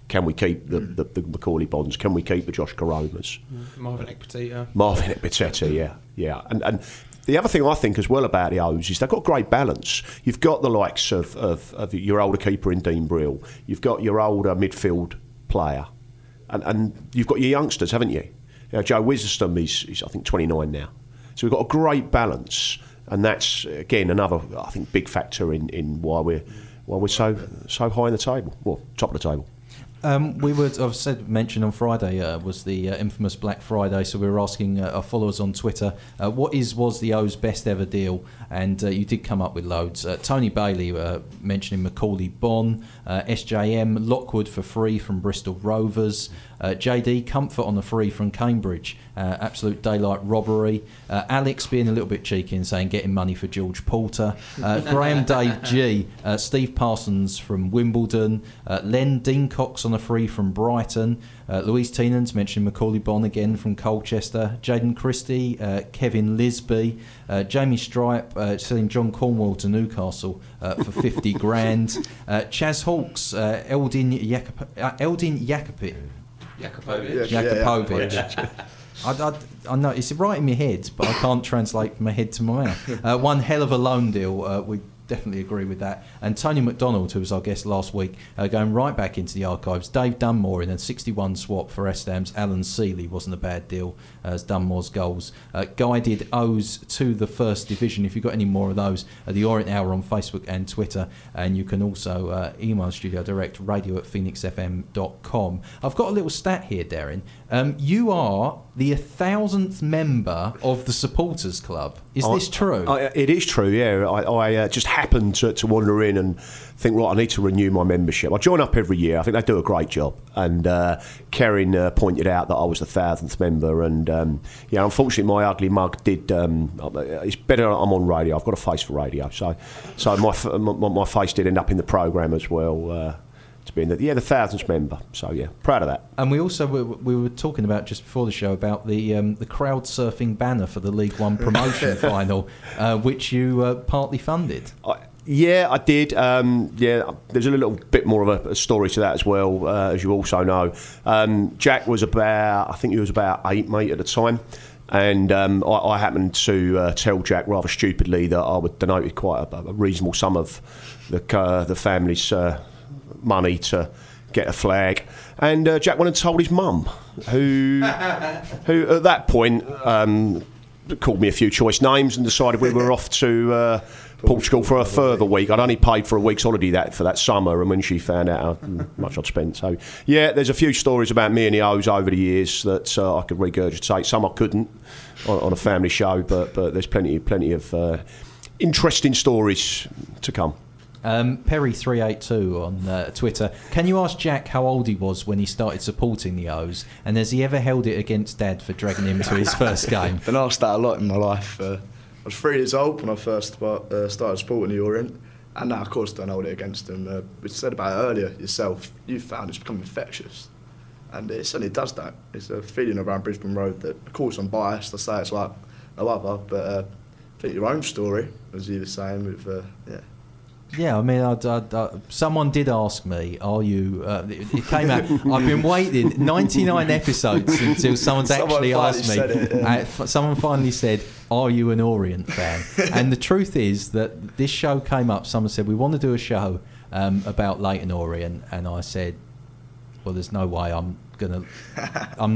Can we keep the, mm. the, the Macauley Bonnes? Can we keep the Josh Koromas? Mm. Marvin Ekpiteta. Marvin Ekpiteta, yeah, yeah. And, and the other thing I think as well about the O's is they've got great balance. You've got the likes of, of, of your older keeper in Dean Brill. You've got your older midfield player. and, and you've got your youngsters, haven't you? Joe Witherspoon is, is, I think, 29 now. So we've got a great balance, and that's again another, I think, big factor in, in why we're why we're so so high in the table, well, top of the table. Um, we would have said mentioned on Friday uh, was the uh, infamous Black Friday. So we were asking uh, our followers on Twitter uh, what is was the O's best ever deal, and uh, you did come up with loads. Uh, Tony Bailey mentioning Macauley Bonne, SJM Lockwood for free from Bristol Rovers, JD Comfort on the free from Cambridge, absolute daylight robbery. Alex being a little bit cheeky and saying getting money for George Porter. Graham Dave G, Steve Parsons from Wimbledon, Len Dean Cox on the free from Brighton. Uh, Louise Teenans mentioned Macauley Bonne again from Colchester. Jaden Christie, uh, Kevin Lisbie, uh, Jamie Stripe uh, selling John Cornwell to Newcastle uh, for 50 grand. Uh, Chaz Hawks, Eldin, Jakop- Eldin. Jakupovic. Jakupovic. Yeah, I, I, I, know it's right in my head, but I can't translate from my head to my mouth. Uh, one hell of a loan deal. Uh, we definitely agree with that. And Tony McDonald, who was our guest last week, uh, going right back into the archives. Dave Dunmore in a 61 swap for Estam's Alan Sealey wasn't a bad deal as Dunmore's goals. Uh, guided O's to the first division. If you've got any more of those, uh, the Orient Hour on Facebook and Twitter. And you can also uh, email Studio Direct radio at phoenixfm.com. I've got a little stat here, Darren. Um, you are the thousandth member of the supporters club. Is I, this true? I, it is true. Yeah, I, I uh, just happened to, to, wander in and think, right, I need to renew my membership. I join up every year. I think they do a great job. And uh, Karen uh, pointed out that I was the thousandth member, and um, yeah, unfortunately, my ugly mug did. Um, it's better I'm on radio. I've got a face for radio, so so my my, my face did end up in the program as well uh, to be in the yeah the thousands member. So yeah, proud of that. And we also were, we were talking about just before the show about the um, the crowd surfing banner for the League One promotion final, uh, which you uh, partly funded. I, yeah, I did. Um, yeah, there's a little bit more of a, a story to that as well, uh, as you also know. Um, Jack was about, I think he was about eight, mate, at the time. And um, I, I, happened to uh, tell Jack rather stupidly that I would donate quite a, a reasonable sum of the, uh, the family's uh, money to get a flag. And uh, Jack went and told his mum, who, who at that point um, called me a few choice names and decided we were off to uh, Portugal for a further week. I'd only paid for a week's holiday that for that summer, and when she found out how much I'd spent, so yeah, there's a few stories about me and the O's over the years that uh, I could regurgitate. Some I couldn't on, on, a family show, but but there's plenty plenty of uh, interesting stories to come. Um, Perry382 on uh, Twitter. Can you ask Jack how old he was when he started supporting the O's? And has he ever held it against Dad for dragging him to his first game? Been asked that a lot in my life. Uh, I was three years old when I first uh, started supporting the Orient. And now, of course, don't hold it against him. Uh, we said about it earlier yourself, you found it's become infectious. And it certainly does that. It's a feeling around Brisbane Road that, of course, I'm biased. I say it's like no other, but uh, I think your own story, as you were saying, with, uh, yeah, yeah, I mean, I, I, I, someone did ask me, "Are you?" Uh, it, it, came out. I've been waiting 99 episodes until someone's someone actually asked me. It, yeah. uh, someone finally said, "Are you an Orient fan?" and the truth is that this show came up. Someone said, "We want to do a show um, about Leyton Orient," and I said, "Well, there's no way I'm gonna.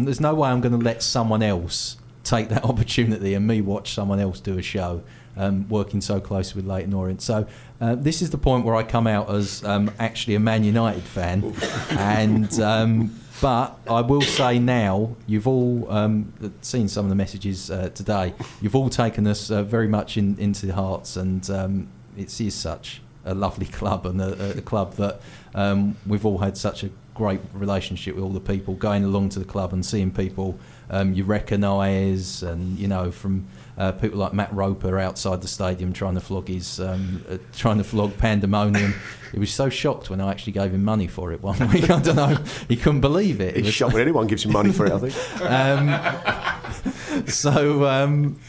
There's no way I'm gonna let someone else." take that opportunity and me watch someone else do a show um, working so closely with Leyton Orient. So uh, this is the point where I come out as um, actually a Man United fan, and um, but I will say now you've all um, seen some of the messages uh, today. You've all taken us uh, very much in, into the hearts, and um, it is such a lovely club and a, a club that um, we've all had such a great relationship with all the people going along to the club and seeing people you recognise, and you know from uh, people like Matt Roper outside the stadium trying to flog his um, uh, trying to flog Pandemonium. he was so shocked when I actually gave him money for it one week. I don't know, he couldn't believe it. He's it shocked when anyone gives him money for it. I think. um, so. Um,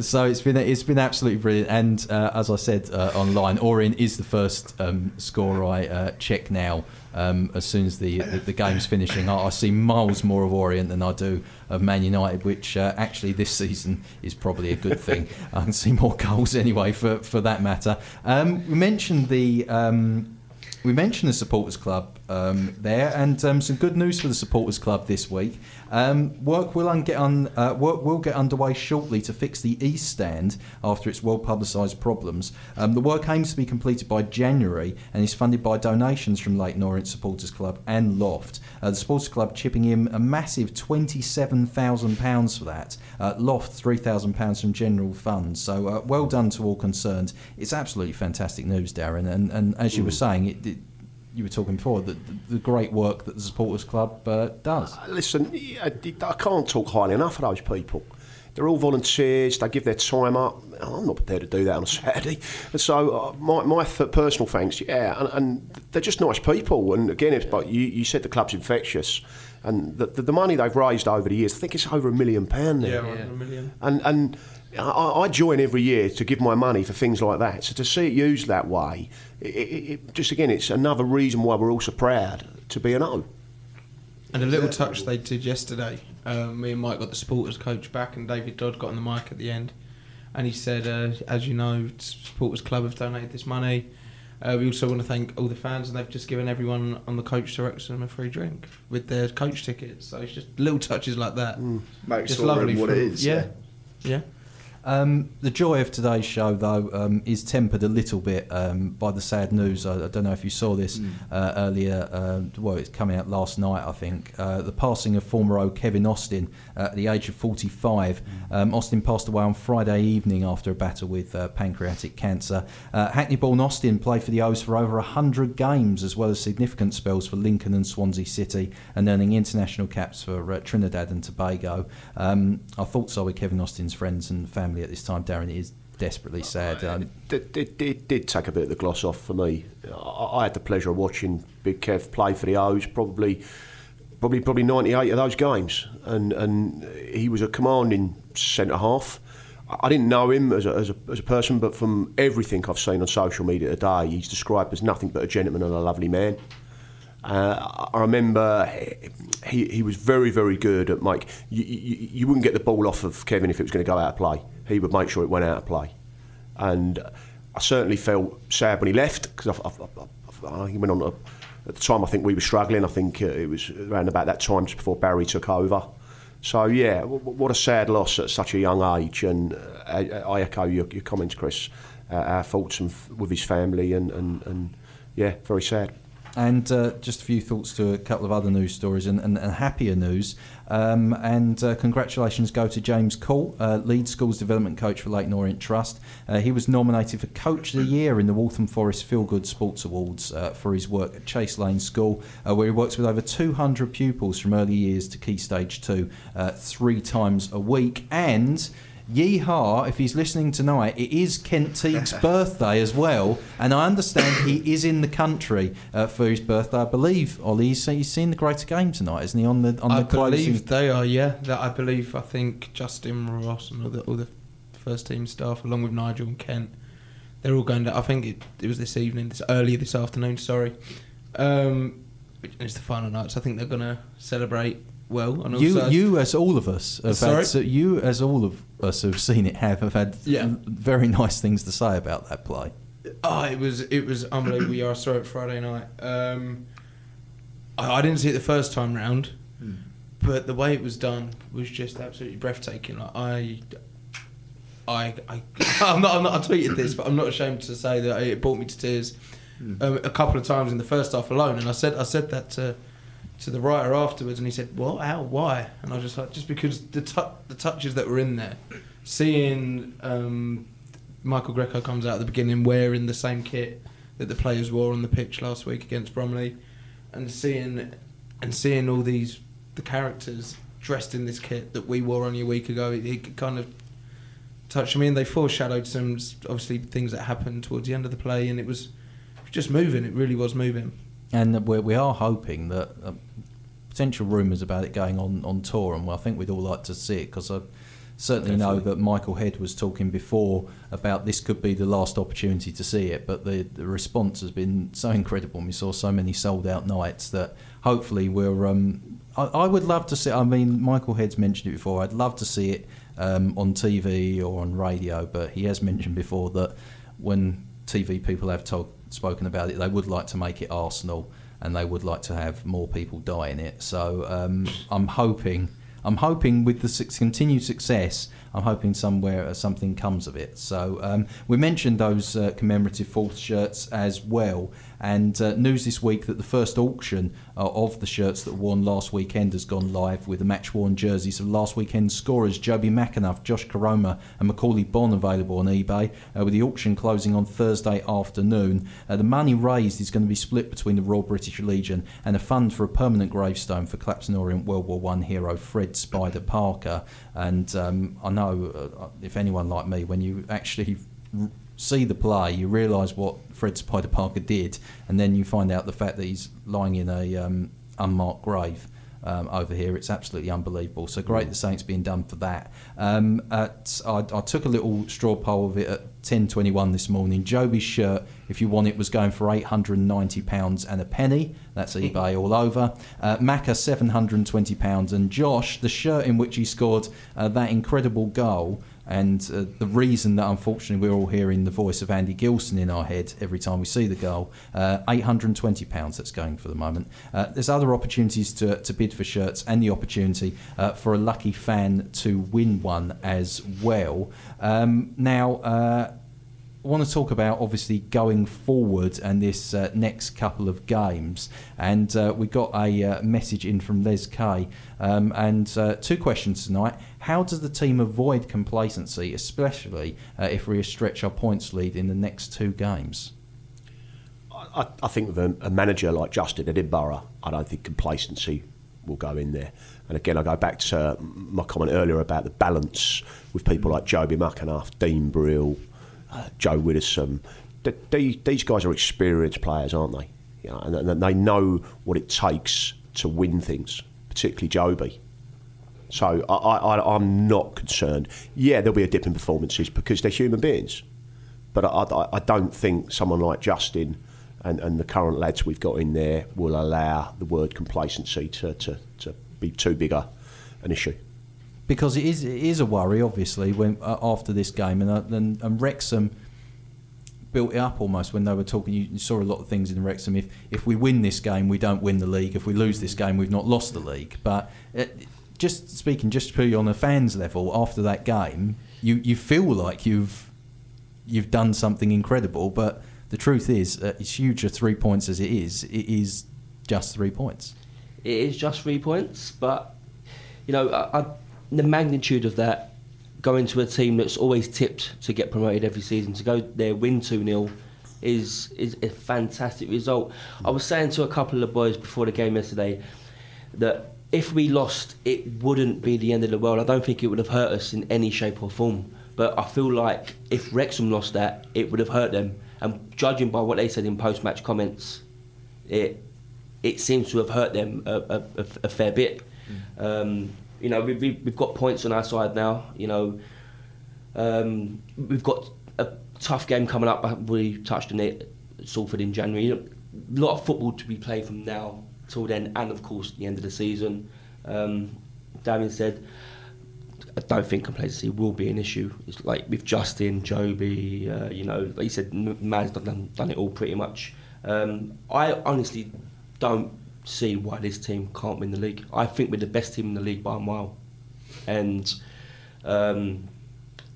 so it's been it's been absolutely brilliant, and uh, as I said uh, online, Orient is the first um, score I uh, check now. Um, as soon as the, the, the game's finishing, I, I, see miles more of Orient than I do of Man United, which uh, actually this season is probably a good thing. I can see more goals anyway, for for that matter. Um, we mentioned the. Um, we mentioned the supporters club um, there, and um, some good news for the supporters club this week. Um, work will un- get un- uh, work will get underway shortly to fix the east stand after its well publicised problems. Um, the work aims to be completed by January and is funded by donations from Leyton Orient Supporters Club and Loft. Uh, the Supporters Club chipping in a massive twenty-seven thousand pounds for that. Uh, Loft three thousand pounds from general funds. So uh, well done to all concerned. It's absolutely fantastic news, Darren. And, and as you were saying, it, it you were talking before, the, the great work that the Supporters Club uh, does. Uh, listen, I, I can't talk highly enough of those people. They're all volunteers. They give their time up. I'm not prepared to do that on a Saturday. So uh, my, my th- personal thanks, yeah, and, and, they're just nice people. And again, it's, but you, you said the club's infectious, and the, the, the, money they've raised over the years, I think it's over a million pound now. Yeah, yeah. a million. And and I, I, join every year to give my money for things like that. So to see it used that way, it, it, it, just again, it's another reason why we're all so proud to be an O. And a little touch they did yesterday. Um, me and Mike got the supporters coach back, and David Dodd got on the mic at the end, and he said, uh, "As you know, supporters club have donated this money. Uh, we also want to thank all the fans, and they've just given everyone on the coach to Wrexham a free drink with their coach tickets. So it's just little touches like that. Mm. Makes just lovely what it is. Yeah, yeah. yeah. Um, the joy of today's show, though, um, is tempered a little bit um, by the sad news. I, I, don't know if you saw this mm. uh, earlier. Uh, well, it's coming out last night, I think. Uh, the passing of former O Kevin Austin uh, at the age of 45. Mm. Austin passed away on Friday evening after a battle with uh, pancreatic cancer. Uh, Hackney-born Austin played for the O's for over 100 games, as well as significant spells for Lincoln and Swansea City, and earning international caps for Trinidad and Tobago. Um, I thought so with Kevin Austin's friends and family family at this time, Darren, it is desperately sad. Um, it, it, it, did take a bit of the gloss off for me. I, I, had the pleasure of watching Big Kev play for the O's, probably, probably, probably 98 of those games, and and he was a commanding centre half. I didn't know him as a, as a, as a person, but from everything I've seen on social media today, he's described as nothing but a gentleman and a lovely man. Uh, I remember he, he was very, very good at Mike. You, you, you, wouldn't get the ball off of Kevin if it was going to go out of play he would make sure it went out of play. And I certainly felt sad when he left because he went on. A, at the time, I think we were struggling. I think uh, it was around about that time just before Barry took over. So yeah, what a sad loss at such a young age. And uh, I, echo your, your comments, Chris. Uh, our thoughts with his family, and, and, and yeah, very sad. And uh, just a few thoughts to a couple of other news stories and, and, and happier news. Um, and uh, congratulations go to James Cole, uh, Leeds Schools Development Coach for Leyton Orient Trust. Uh, he was nominated for Coach of the Year in the Waltham Forest Feel Good Sports Awards uh, for his work at Chase Lane School, uh, where he works with over 200 pupils from early years to Key Stage 2 uh, three times a week. And Yeehaw, if he's listening tonight, it is Kent Teague's birthday as well, and I understand he is in the country uh, for his birthday. I believe Ollie, he's, he's seen the Greater Game tonight, isn't he? On the on I the believe they are, yeah. That I believe. I think Justin Ross and all the, all the first team staff, along with Nigel and Kent, they're all going to. I think it, it was this evening, this earlier this afternoon. Sorry, um, it's the final night, so I think they're going to celebrate well. And you, you as all of us have Sorry? had, so you as all of us who've seen it have have had yeah. very nice things to say about that play. Oh, it was it was unbelievable. yeah, I saw it Friday night. Um, I, I, didn't see it the first time round, mm. but the way it was done was just absolutely breathtaking. Like I, I, I, I'm not, I'm not. I tweeted this, but I'm not ashamed to say that it brought me to tears mm. um, a couple of times in the first half alone. And I said I said that to to the writer afterwards, and he said, "What? How? Why?" And I was just like, "Just because the tu- the touches that were in there, seeing um, Michael Greco comes out at the beginning wearing the same kit that the players wore on the pitch last week against Bromley, and seeing and seeing all these the characters dressed in this kit that we wore only a week ago, it, it kind of touched me, and they foreshadowed some obviously things that happened towards the end of the play, and it was just moving. It really was moving." And we we are hoping that uh, potential rumours about it going on on tour, and well, I think we'd all like to see it because I certainly Definitely. know that Michael Head was talking before about this could be the last opportunity to see it, but the, the response has been so incredible. And we saw so many sold out nights that hopefully we're. Um, I, I, would love to see. I mean, Michael Head's mentioned it before. I'd love to see it um, on TV or on radio, but he has mentioned before that when TV people have told spoken about it. They would like to make it Arsenal, and they would like to have more people die in it. So um, I'm hoping, I'm hoping with the su- continued success, I'm hoping somewhere uh, something comes of it. So um, we mentioned those uh, commemorative fourth shirts as well. And uh, news this week that the first auction uh, of the shirts that were worn last weekend has gone live with the match worn jerseys of last weekend's scorers Jobi McAnuff, Josh Koroma, and Macaulay Bonne available on eBay, uh, with the auction closing on Thursday afternoon. Uh, the money raised is going to be split between the Royal British Legion and a fund for a permanent gravestone for Clapton Orient World War One hero Fred Spider Parker. And um, I know uh, if anyone like me, when you actually see the play, you realise what Fred Spider Parker did, and then you find out the fact that he's lying in a um, unmarked grave. Um, over here, it's absolutely unbelievable. So great, the Saints being done for that. Um, at, I, I, took a little straw poll of it at 10:21 this morning. Jobi's shirt, if you want it, was going for 890 pounds and a penny. That's eBay all over. Uh, Macca 720 pounds, and Josh, the shirt in which he scored uh, that incredible goal, and uh, the reason that unfortunately we're all hearing the voice of Andy Gilson in our head every time we see the goal, uh, £820 that's going for the moment. Uh, there's other opportunities to, to bid for shirts and the opportunity uh, for a lucky fan to win one as well. Um, now, uh, I want to talk about obviously going forward and this uh, next couple of games. And uh, we got a uh, message in from Les K. Um, and uh, two questions tonight. How does the team avoid complacency, especially uh, if we stretch our points lead in the next two games? I, I think with a, a, manager like Justin Edinburgh, I don't think complacency will go in there. And again, I go back to my comment earlier about the balance with people like Jobi McAnuff, Dean Brill, uh, Joe Widdowson. these guys are experienced players, aren't they? You know, and, and, they know what it takes to win things, particularly Jobi. So I, I, I'm not concerned. Yeah, there'll be a dip in performances because they're human beings. But I, I don't think someone like Justin and, and the current lads we've got in there will allow the word complacency to, to, to be too big an issue because it is it is a worry, obviously, when uh, after this game, and, uh, and, and Wrexham built it up almost when they were talking. You, saw a lot of things in Wrexham. If if we win this game, we don't win the league. If we lose this game, we've not lost the league. But uh, just speaking, just purely on a fans level, after that game, you you feel like you've you've done something incredible. But the truth is, uh, as huge a three points as it is, it is just three points. It is just three points, but you know, I, I the magnitude of that going to a team that's always tipped to get promoted every season to go there win 2 0 is is a fantastic result. I was saying to a couple of boys before the game yesterday that if we lost, it wouldn't be the end of the world. I don't think it would have hurt us in any shape or form. But I feel like if Wrexham lost that, it would have hurt them. And judging by what they said in post-match comments, it it seems to have hurt them a, a, a fair bit. Mm. Um, you know, we, we, we've got points on our side now. You know, um, we've got a tough game coming up. We touched on it, Salford in January. A lot of football to be played from now till then, and of course the end of the season. Um, Damien said, I don't think complacency will be an issue. It's like with Justin, Jobi, uh, you know, like you said, man's done, done it all pretty much. Um, I honestly don't see why this team can't win the league. I think we're the best team in the league by a mile. And, um,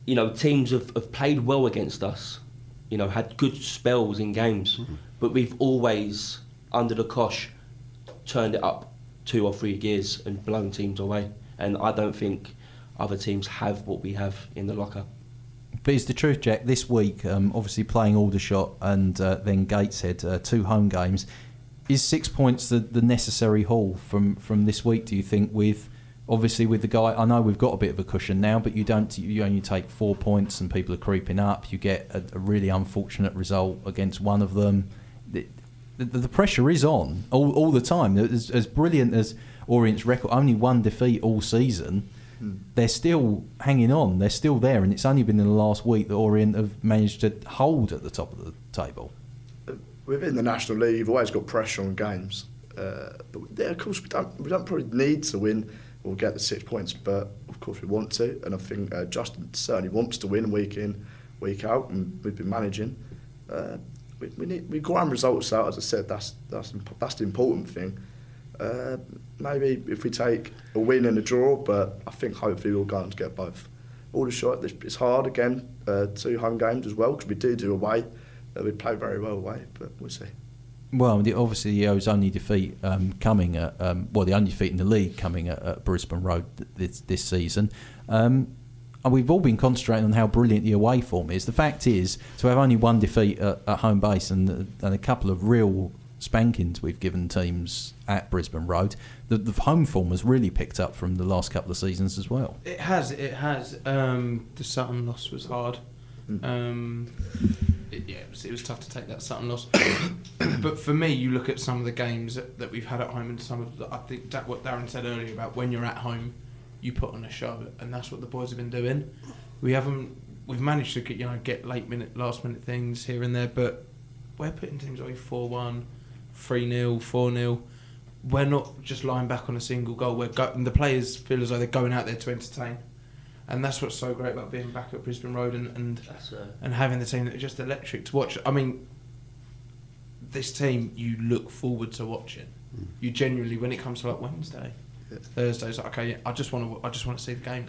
you know, teams have, have played well against us, you know, had good spells in games, mm-hmm. but we've always, under the cosh, turned it up two or three gears and blown teams away. And I don't think other teams have what we have in the locker. But it's the truth, Jack. This week, um, obviously playing Aldershot and uh, then Gateshead, uh, two home games, is six points the, the necessary haul from, from this week? Do you think with obviously with the guy? I know we've got a bit of a cushion now, but you don't. You only take four points, and people are creeping up. You get a, a really unfortunate result against one of them. The, the, the pressure is on all, all the time. As, as brilliant as Orient's record, only one defeat all season. Hmm. They're still hanging on. They're still there, and it's only been in the last week that Orient have managed to hold at the top of the table within the National League, you've always got pressure on games. Uh, but yeah, of course, we don't we don't probably need to win or get the six points, but of course we want to, and I think uh, Justin certainly wants to win week in, week out, and we've been managing. Uh, we, we need we grind results out. As I said, that's that's that's the important thing. Uh, maybe if we take a win and a draw, but I think hopefully we'll go to get both. Aldershot, it's hard again. Uh, two home games as well because we do do away. Uh, we play very well away, but we'll see. Well, obviously, the O's only defeat um, coming at, um, well, the only defeat in the league coming at, at Brisbane Road this, this season. Um, and we've all been concentrating on how brilliant the away form is. The fact is, to have only one defeat at, at home base and, and a couple of real spankings we've given teams at Brisbane Road, the, the home form has really picked up from the last couple of seasons as well. It has, it has. Um, the Sutton loss was hard. Mm. Um, it, yeah, it was, it was, tough to take that Sutton loss. but for me, you look at some of the games that, that we've had at home, and some of the, I think that what Darren said earlier about when you're at home, you put on a show, and that's what the boys have been doing. We haven't, we've managed to get you know get late minute, last minute things here and there, but we're putting teams away four one, three 0 four 0 We're not just lying back on a single goal. We're go- the players feel as though they're going out there to entertain and that's what's so great about being back at Brisbane Road and and, and having the team that are just electric to watch. I mean, this team you look forward to watching. Mm. You genuinely, when it comes to like Wednesday, yeah. Thursdays, like, okay, yeah, I just want to, I just want to see the game.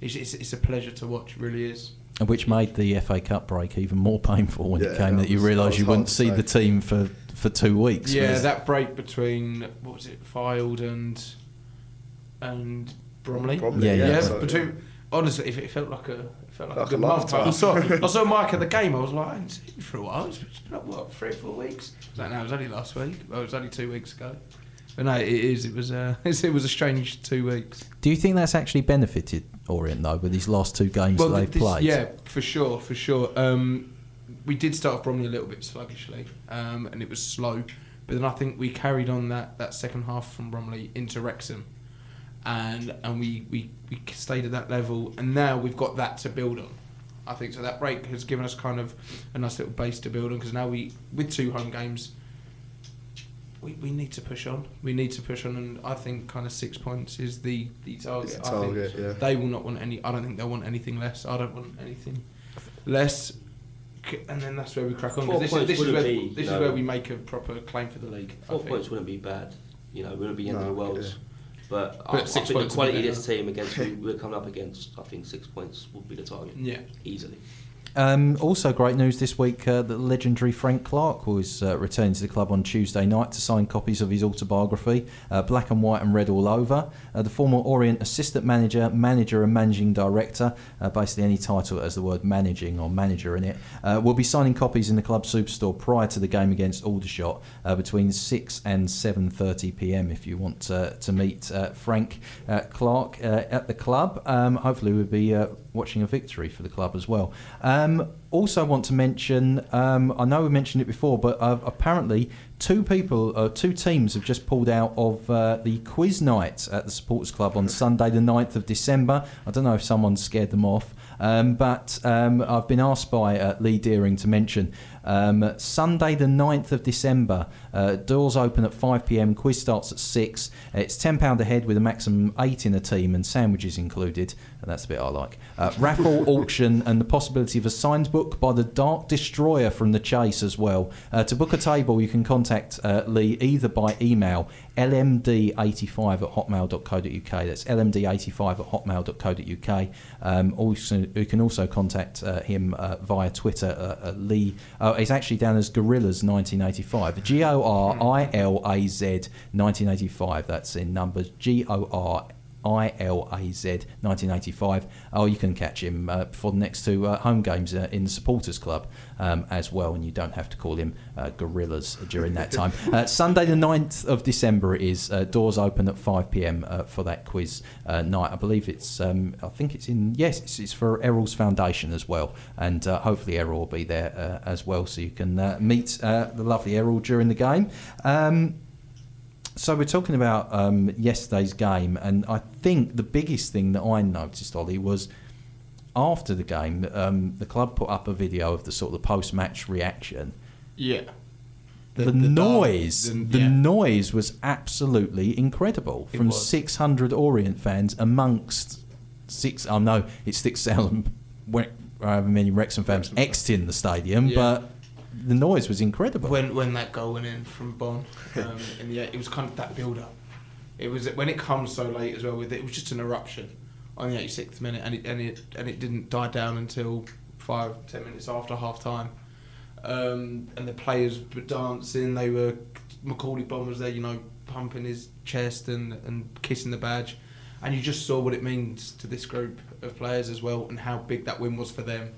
It's, it's, it's a pleasure to watch, it really is. And Which made the FA Cup break even more painful when yeah, it came that, that you realised you wouldn't see the team for, for two weeks. Yeah, that break between what was it, Fylde and and Bromley. Bromley yeah, yeah. yeah between honestly, it, it felt like a it felt like, like a good a month. I saw I saw Mike at the game. I was like, I haven't seen you for a while. It's been like, what three or four weeks. I was like, no, it was only last week. Well, it was only two weeks ago. But no, it is. It was a it was a strange two weeks. Do you think that's actually benefited Orient though with these last two games well, that they've this, played? Yeah, for sure, for sure. Um, we did start off Bromley a little bit sluggishly, um, and it was slow. But then I think we carried on that, that second half from Bromley into Wrexham and and we, we, we stayed at that level, and now we've got that to build on. I think so. That break has given us kind of a nice little base to build on because now we, with two home games, we, we need to push on. We need to push on, and I think kind of six points is the the target. I target, think yeah. They will not want any. I don't think they'll want anything less. I don't want anything less. And then that's where we crack on. Four this points is, this is where be, this is where we make a proper claim for the league. Four points wouldn't be bad. You know, wouldn't be in no, the world. Yeah. But, but I, I think the quality of this team against who we're coming up against, I think six points would be the target. Yeah, easily. Um, also, great news this week uh, that legendary Frank Clark was uh, returning to the club on Tuesday night to sign copies of his autobiography, uh, Black and White and Red All Over. Uh, the former Orient assistant manager, manager, and managing director, uh, basically any title that has the word managing or manager in it, uh, will be signing copies in the club superstore prior to the game against Aldershot between 6 and 7:30 p.m. If you want to meet Frank Clark at the club, um, hopefully we'll be watching a victory for the club as well. Um, also, want to mention um, I know we mentioned it before, but uh, apparently two people, uh, two teams have just pulled out of uh, the quiz night at the Supporters Club on Sunday, the 9th of December. I don't know if someone scared them off. Um, but um, I've been asked by uh, Lee Deering to mention um, Sunday, the 9th of December. Uh, doors open at 5 pm, quiz starts at 6. It's £10 a head with a maximum 8 in a team and sandwiches included. And that's the bit I like. Uh, raffle, auction, and the possibility of a signed book by the Dark Destroyer from the Chase as well. Uh, to book a table, you can contact uh, Lee either by email lmd85 at hotmail.co.uk. That's lmd85 at hotmail.co.uk. Um, also, you can also contact uh, him uh, via Twitter, uh, Lee. Oh, it's actually down as Gorillas 1985. G O R I L A Z 1985. That's in numbers. G O R I L A Z 1985. Oh, you can catch him uh, for the next two uh, home games uh, in the Supporters Club um, as well, and you don't have to call him uh, Gorillas during that time. Uh, Sunday, the 9th of December, it is uh, doors open at 5 pm for that quiz night. I believe it's, um, I think it's in, yes, it's, it's for Errol's Foundation as well, and hopefully Errol will be there as well, so you can meet the lovely Errol during the game. Um, so we're talking about um, yesterday's game, and I think the biggest thing that I noticed, Ollie, was after the game, um, the club put up a video of the sort of the post-match reaction. Yeah. The, the, the noise, the, the noise was absolutely incredible it from was. 600 Orient fans amongst six. I oh know it's six thousand, however many Wrexham fans exiting the stadium, yeah. but the noise was incredible. When when that goal went in from Bonne, um, in the it was kind of that build up. It was when it comes so late as well. With it, it was just an eruption on the 86th minute, and it and it and it didn't die down until five ten minutes after half time. Um, and the players were dancing. They were Macauley Bonne was there, you know, pumping his chest and and kissing the badge, and you just saw what it means to this group of players as well, and how big that win was for them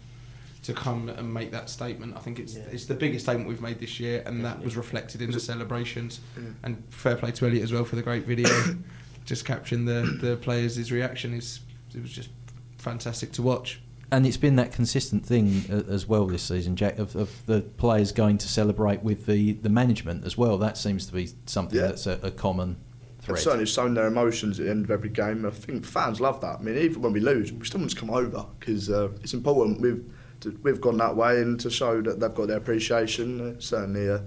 to come and make that statement. I think it's Yeah. it's the biggest statement we've made this year, and that was reflected in the celebrations. Yeah. And fair play to Elliot as well for the great video, just capturing the the players' his reaction is it was just fantastic to watch. and it's been that consistent thing uh, as well this season, Jack, of, of the players going to celebrate with the, the management as well. That seems to be something Yeah. that's a, a common They've thread. certainly shown their emotions at the end of every game. I think fans love that. I mean, even when we lose, we still want to come over because uh, it's important. We've to, we've gone that way, and to show that they've got their appreciation, certainly, uh,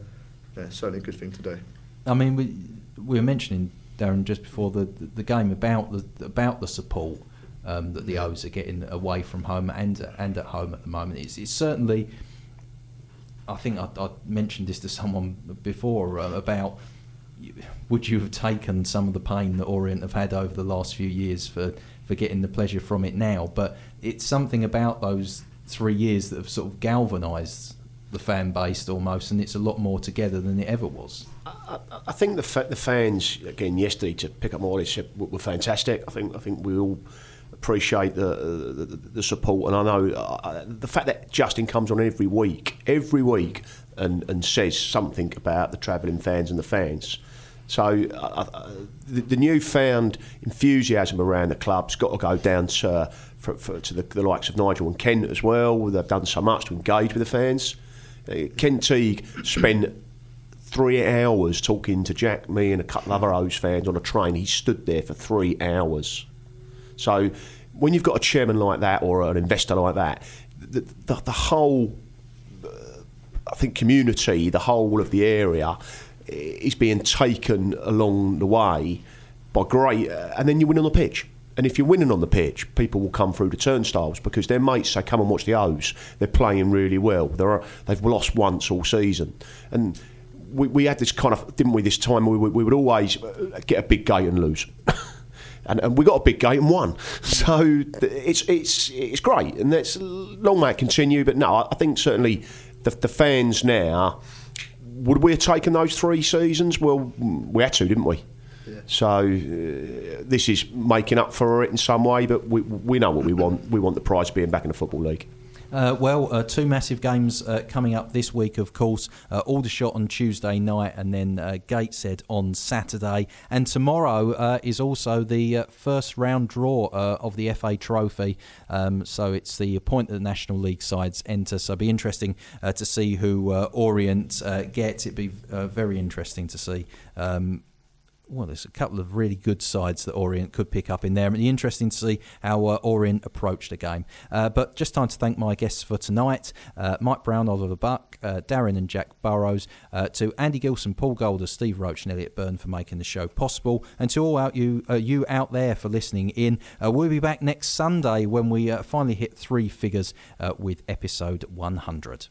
yeah, certainly a good thing to do. I mean, we, we were mentioning Darren just before the, the game about the about the support um, that the O's are getting away from home and and at home at the moment. It's, it's certainly. I think I, I mentioned this to someone before uh, about would you have taken some of the pain that Orient have had over the last few years for, for getting the pleasure from it now? But it's something about those three years that have sort of galvanised the fan base almost, and it's a lot more together than it ever was. I, I think the fa- the fans again yesterday to pick up more this were, fantastic. I think I think we all appreciate the the, the, the support, and I know uh, the fact that Justin comes on every week, every week, and, and says something about the travelling fans and the fans. So uh, uh, the, the newfound enthusiasm around the club's got to go down to for, for, to the, the likes of Nigel and Kent as well. They've done so much to engage with the fans. Uh, Ken Teague spent three hours talking to Jack, me, and a couple of other O's fans on a train. He stood there for three hours. So when you've got a chairman like that or an investor like that, the, the, the whole, uh, I think, community, the whole of the area is being taken along the way by great. Uh, and then you win on the pitch. And if you're winning on the pitch, people will come through the turnstiles because their mates say, "Come and watch the O's. They're playing really well. They're, they've lost once all season." And we, we had this kind of, didn't we? This time we, we would always uh, get a big gate and lose. and, and we got a big gate and won. So it's it's it's great, and that's long may it continue. But no, I I think certainly the, the fans now would we have taken those three seasons? Well, we had to, didn't we? So uh, this is making up for it in some way, but we, we know what we want. We want the prize being back in the football league. Uh, well, uh, two massive games uh, coming up this week, of course. Uh, Aldershot on Tuesday night and then uh, Gateshead on Saturday. And tomorrow uh, is also the uh, first round draw uh, of the FA Trophy. Um, so it's the point that the National League sides enter. So it'll be interesting uh, to see who uh, Orient uh, gets. It'd be uh, very interesting to see. Um, well, there's a couple of really good sides that Orient could pick up in there. It'll be interesting to see how uh, Orient approached the game. Uh, but just time to thank my guests for tonight uh, Mike Brown, Oliver Buck, uh, Darren and Jack Burrows, uh, to Andy Gilson, Paul Golder, Steve Roach, and Elliot Byrne for making the show possible, and to all out you, uh, you out there for listening in. We'll be back next Sunday when we finally hit three figures with episode 100.